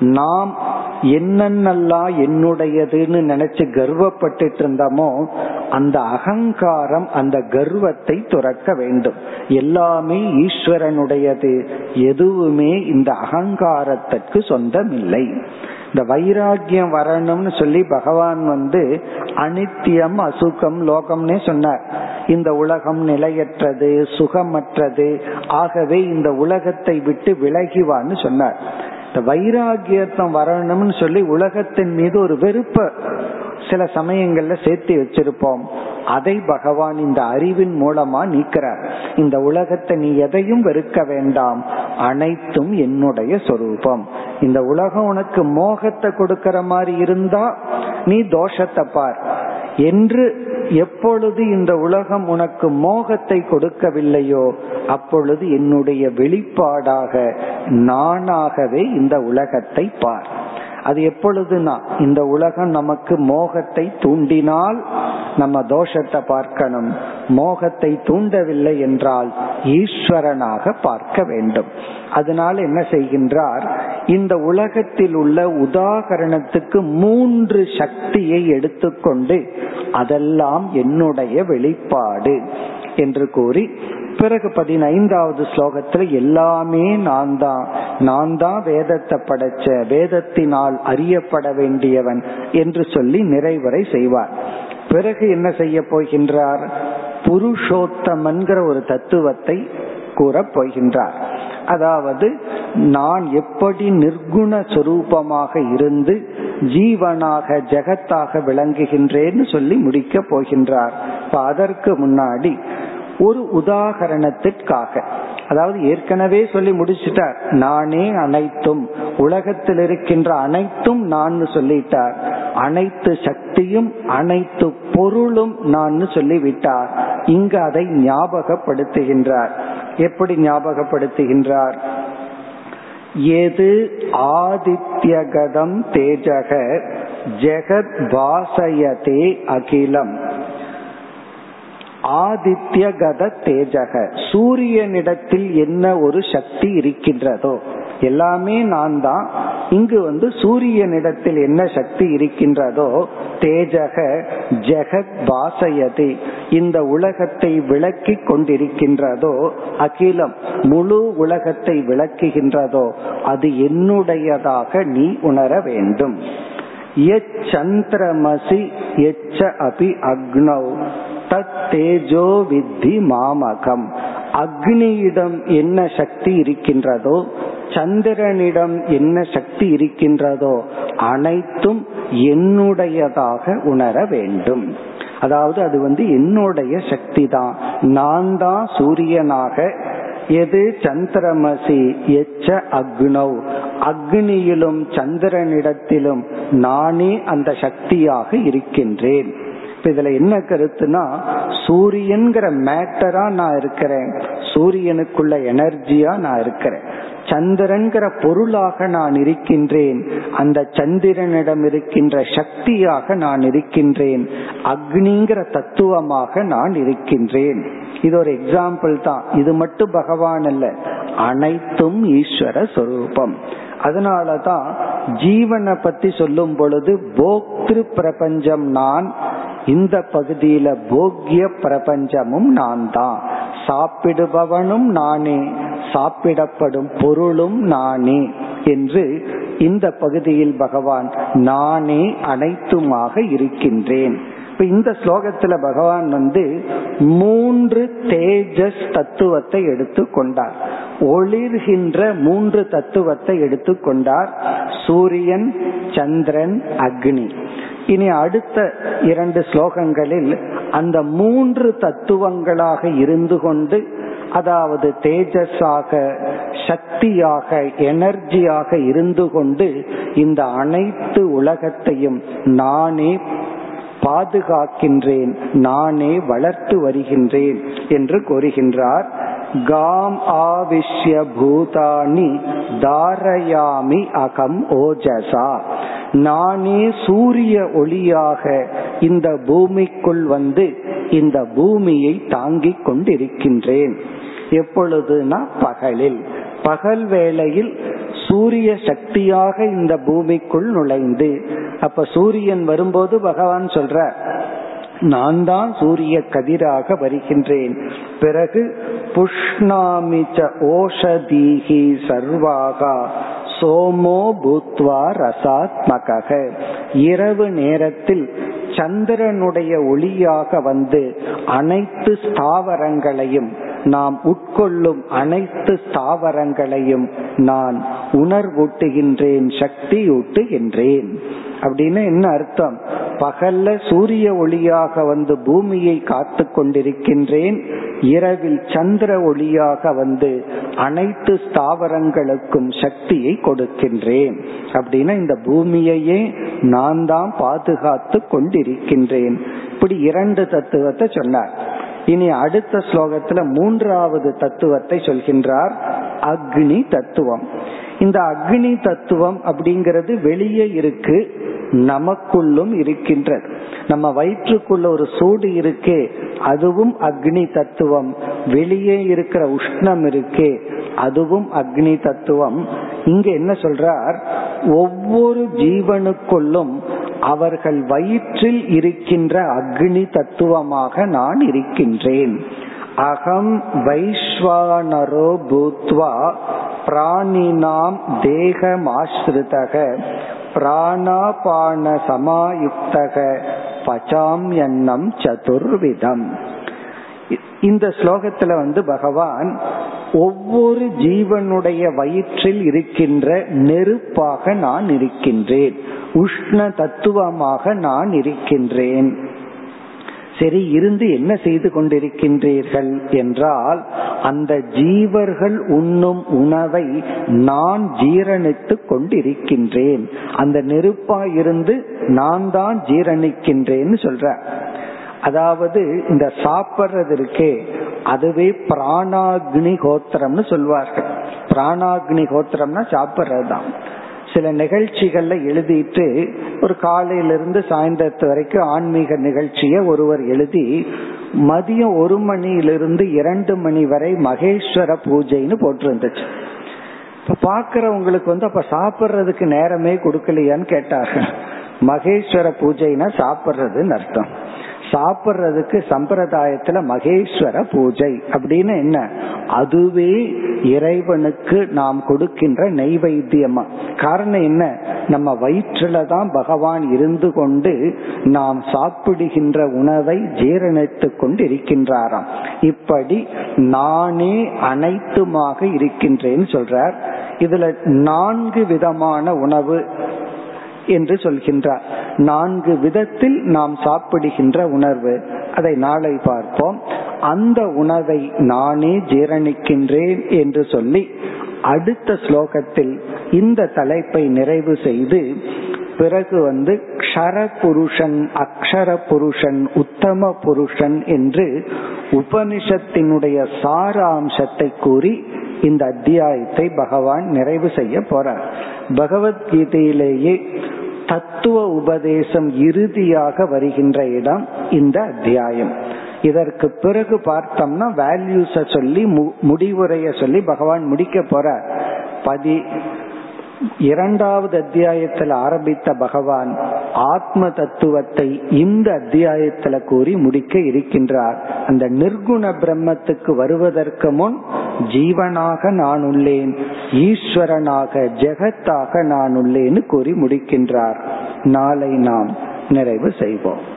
நாம் என்னென்னலாம் என்னுடையதுன்னு நினைச்சு கர்வப்பட்டு இருந்தோமோ அந்த அகங்காரம் அந்த கர்வத்தை துறக்க வேண்டும். எல்லாமே ஈஸ்வரனுடையது. எதுவுமே இந்த அகங்காரத்திற்கு சொந்தமில்லை. இந்த வைராகியம் வரணும்னு சொல்லி பகவான் வந்து அனித்தியம் அசுகம் லோகம்னே சொன்னார். இந்த உலகம் நிலையற்றது சுகமற்றது. ஆகவே இந்த உலகத்தை விட்டு விலகிவான்னு சொன்னார். இந்த வைராகியத்தம் வரணும்னு சொல்லி உலகத்தின் மீது ஒரு வெறுப்ப சில சமயங்கள்ல சேர்த்து வச்சிருப்போம். அதை பகவான் இந்த அறிவின் மூலமா நீக்கிறார். இந்த உலகத்தை நீ எதையும் வெறுக்க வேண்டாம். அனைத்தும் என்னுடைய சொரூபம். இந்த உலகம் உனக்கு மோகத்தை கொடுக்கற மாதிரி இருந்தா நீ தோஷத்தை பார். என்று எப்பொழுது இந்த உலகம் உனக்கு மோகத்தை கொடுக்கவில்லையோ அப்பொழுது என்னுடைய வெளிப்பாடாக நானாகவே இந்த உலகத்தை பார். அது எப்பொழுதுனா இந்த உலகம் நமக்கு மோகத்தை தூண்டினால் நம்ம தோஷத்தை பார்க்கணும். மோகத்தை தூண்டவில்லை என்றால் ஈஸ்வரனாக பார்க்க வேண்டும். அதனால என்ன செய்கின்றார்? இந்த உலகத்தில் உள்ள உதாகரணத்துக்கு மூன்று சக்தியை எடுத்துக்கொண்டு அதெல்லாம் என்னுடைய வெளிப்பாடு என்று கூறி பிறகு பதினைந்தாவது ஸ்லோகத்துல எல்லாமே நான் தான் நான் தான் வேதத்தை படைச்ச வேதத்தினால் அறியப்பட வேண்டியவன் என்று சொல்லி நிறைவரை செய்வார். பிறகு என்ன செய்ய போகின்றார்? புருஷோத்தமன்கிற ஒரு தத்துவத்தை கூறப் போகின்றார். அதாவது நான் எப்படி நிர்குண சொரூபமாக இருந்து ஜீவனாக ஜெகத்தாக விளங்குகின்றேன்னு சொல்லி முடிக்க போகின்றார். அதற்கு முன்னாடி ஒரு உதாகரணத்திற்காக. அதாவது ஏற்கனவே சொல்லி முடிச்சிட்டார். நானே அனைத்தும். உலகத்தில் இருக்கின்ற அனைத்தும் நான் சொல்லிட்டார். அனைத்து சக்தியும் அனைத்து பொருளும் நான் சொல்லிவிட்டார். இங்கு அதை ஞாபகப்படுத்துகின்றார். எப்படி ஞாபகப்படுத்துகின்றார்? எது ஆதித்யகதம் தேஜக ஜெகத் வாசயதே அகிலம். ஆதித்யகத தேஜக. சூரியனிடத்தில் என்ன ஒரு சக்தி இருக்கின்றதோ எல்லாமே நான் தான் இங்கு வந்து சூரியனிடத்தில் என்ன சக்தி இருக்கின்றதோ தேஜக ஜெகத் வாசயதி. இந்த உலகத்தை விளக்கி கொண்டிருக்கின்றதோ அகிலம் முழு உலகத்தை விளக்குகின்றதோ அது என்னுடையதாக நீ உணர வேண்டும். சந்திரமசி எச்ச அபி அக்னவ் தத் தேஜோ வித்தி மாமகம். அக்னியிடம் என்ன சக்தி இருக்கின்றதோ சந்திரனிடம் என்ன சக்தி இருக்கின்றதோ அனைத்தும் என்னுடையதாக உணர வேண்டும். அதாவது அது வந்து என்னுடைய சக்தி தான். நான் தான் சூரியனாக எது சந்திரமசி எச்ச அக்னௌ. அக்னியிலும் சந்திரனிடத்திலும் நானே அந்த சக்தியாக இருக்கின்றேன். இதுல என்ன கருத்துனா சூரியன்கிற மேட்டரா நான் இருக்கிறேன். சூரியனுக்குள்ள எனர்ஜியா நான் இருக்கிறேன். சந்திரன்கிற பொருளாக நான் இருக்கின்றேன். அந்த சந்திரனிடம் இருக்கின்ற சக்தியாக நான் இருக்கின்றேன். அக்னிங்கிற தத்துவமாக நான் இருக்கின்றேன். இது ஒரு எக்ஸாம்பிள் தான். இது மட்டும் பகவான் அல்ல. அனைத்தும் ஈஸ்வர சொரூபம். அதனாலதான் ஜீவனை பத்தி சொல்லும் பொழுது போக்திரு பிரபஞ்சம் நான் இந்த பகுதியில போக்கிய பிரபஞ்சமும் நான் தான் சாப்பிடுபவனும் நானே சாப்பிடப்படும் பொருளும் நானே என்று இந்த பகுதியில் பகவான் நானே அனைத்துமாக இருக்கின்றேன். இப்ப இந்த ஸ்லோகத்துல பகவான் வந்து மூன்று தேஜஸ் தத்துவத்தை எடுத்து கொண்டார். ஒளிர்கின்ற மூன்று தத்துவத்தை எடுத்து கொண்டார். சூரியன் சந்திரன் அக்னி. இனி அடுத்த இரண்டு ஸ்லோகங்களில் அந்த மூன்று தத்துவங்களாக இருந்து கொண்டு அதாவது தேஜஸாக சக்தியாக எனர்ஜியாக இருந்து கொண்டு இந்த அனைத்து உலகத்தையும் நானே பாதுகாக்கின்றேன் நானே வளர்த்து வருகின்றேன் என்று கூறுகின்றார். காம் ஆவிஷ்ய பூதானி தாரயாமி அகம் ஓஜசா. நானே சூரிய ஒளியாக இந்த பூமிக்குள் வந்து இந்த பூமியை தாங்கிக் கொண்டிருக்கின்றேன். எப்பொழுதுனா பகலில். பகல் வேளையில் சூரிய சக்தியாக இந்த பூமிக்குள் நுழைந்து அப்ப சூரியன் வரும்போது பகவான் சொல்ற நான் தான் சூரிய கதிராக வருகின்றேன். பிறகு புஷ்ணாமிச்ச ஓஷதீகி சர்வாகா சோமோ பூத்வா ரசாத்மக இரவு நேரத்தில் சந்திரனுடைய ஒளியாக வந்து அனைத்து ஸ்தாவரங்களையும் நாம் உட்கொள்ளும் அனைத்து ஸ்தாவரங்களையும் நான் உணர்வூட்டுகின்றேன் சக்தியூட்டுகின்றேன். அப்படின்னு என்ன அர்த்தம்? பகல்ல சூரிய ஒளியாக வந்து பூமியை காத்து கொண்டிருக்கின்றேன் இரவில் சந்திர ஒளியாக வந்து அனைத்து ஸ்தாவரங்களுக்கும் சக்தியை கொடுக்கின்றேன். அப்படின்னா இந்த பூமியையே நான் தான் பாதுகாத்து கொண்டிருக்கின்றேன். இப்படி இரண்டு தத்துவத்தை சொன்னார். இனி அடுத்த ஸ்லோகத்துல மூன்றாவது தத்துவத்தை சொல்கின்றார். அக்னி தத்துவம். இந்த அக்னி தத்துவம் அப்படிங்கிறது வெளியே இருக்கு நமக்குள்ளும் இருக்கின்றது. நம்ம வயிற்றுக்குள்ள ஒரு சூடு இருக்கே அதுவும் அக்னி தத்துவம். வெளியே இருக்கிற உஷ்ணம் இருக்கே அதுவும் அக்னி தத்துவம். இங்க என்ன சொல்றார்? ஒவ்வொரு ஜீவனுக்குள்ளும் அவர்கள் வயிற்றில் இருக்கின்ற அக்னி தத்துவமாக நான் இருக்கின்றேன். அகம் வைஸ்வானரோ பூத்வா பிராணினாம் தேகமாஸ்ருதக பிராணாபான சமாயுக்தக பச்சாம் எண்ணம் சதுர்விதம். இந்த ஸ்லோகத்துல வந்து பகவான் ஒவ்வொரு ஜீவனுடைய வயிற்றில் இருக்கின்ற நெருப்பாக நான் இருக்கின்றேன் உஷ்ண தத்துவமாக நான் இருக்கின்றேன். சரி இருந்து என்ன செய்து கொண்டிருக்கின்றீர்கள் என்றால் அந்த ஜீவர்கள் உண்ணும் உணவை நான் ஜீரணித்துக் கொண்டிருக்கின்றேன். அந்த நெருப்பா இருந்து நான் தான் ஜீரணிக்கின்றேன்னு சொல்ற. அதாவது இந்த சாப்பிட்றது இருக்கே அதுவே பிராணாக்னி கோத்திரம்னு சொல்வார்கள். பிராணாக்னி கோத்திரம்னா சாப்பிட்றது தான் சில நிகழ்ச்சிகள்ல எழுதிட்டு ஒரு காலையிலிருந்து சாயந்தரத்து வரைக்கும் ஆன்மீக நிகழ்ச்சிய ஒருவர் எழுதி மதியம் ஒரு மணியிலிருந்து இரண்டு மணி வரை மகேஸ்வர பூஜைன்னு போட்டிருந்துச்சு. இப்ப பாக்குறவங்களுக்கு வந்து அப்ப சாப்பிட்றதுக்கு நேரமே கொடுக்கலையான்னு கேட்டாங்க. மகேஸ்வர பூஜைனா சாப்பிட்றதுன்னு அர்த்தம். சாப்பிட்றதுக்கு சம்பிரதாயத்துல மகேஸ்வர பூஜை அப்படின்னு என்ன? அதுவே இறைவனுக்கு நாம் கொடுக்கின்ற நெய்வைத்தியமா காரணம் என்ன? நம்ம வயிற்றுல தான் பகவான் இருந்து கொண்டு நாம் சாப்பிடுகின்ற உணவை ஜீரணித்து கொண்டு இருக்கின்றாராம் இப்படி நானே அனைத்துமாக இருக்கின்றேன்னு சொல்றார். இதுல நான்கு விதமான உணவு என்று சொல்கின்றார். நான்கு விதத்தில் நாம் சாப்பிடுகின்ற உணர்வு. அதை நாளை பார்ப்போம். அந்த உணவை நானே ஜீரணிக்கின்றேன் என்று சொல்லி அடுத்த ஸ்லோகத்தில் இந்த தலைப்பை நிறைவு செய்து பிறகு வந்து க்ஷர புருஷன் அக்ஷர புருஷன் உத்தம புருஷன் என்று உபனிஷத்தினுடைய சாராம்சத்தை கூறி இந்த அத்தியாயத்தை பகவான் நிறைவு செய்ய போறார். பகவத்கீதையிலேயே தத்துவ உபதேசம் இறுதியாக வருகின்ற இடம் இந்த அத்தியாயம். இதற்கு பிறகு பார்த்தோம்னா வேல்யூஸ சொல்லி முடிவுரைய சொல்லி பகவான் முடிக்க போற பதி இரண்டாவது அத்தியாயத்தில் ஆரம்பித்த பகவான் ஆத்ம தத்துவத்தை இந்த அத்தியாயத்துல கூறி முடிக்க இருக்கின்றார். அந்த நிர்குண பிரம்மத்துக்கு வருவதற்கு முன் ஜீவனாக நான் உள்ளேன் ஈஸ்வரனாக ஜெகத்தாக நான் உள்ளேன்னு கூறி முடிக்கின்றார். நாளை நாம் நிறைவு செய்வோம்.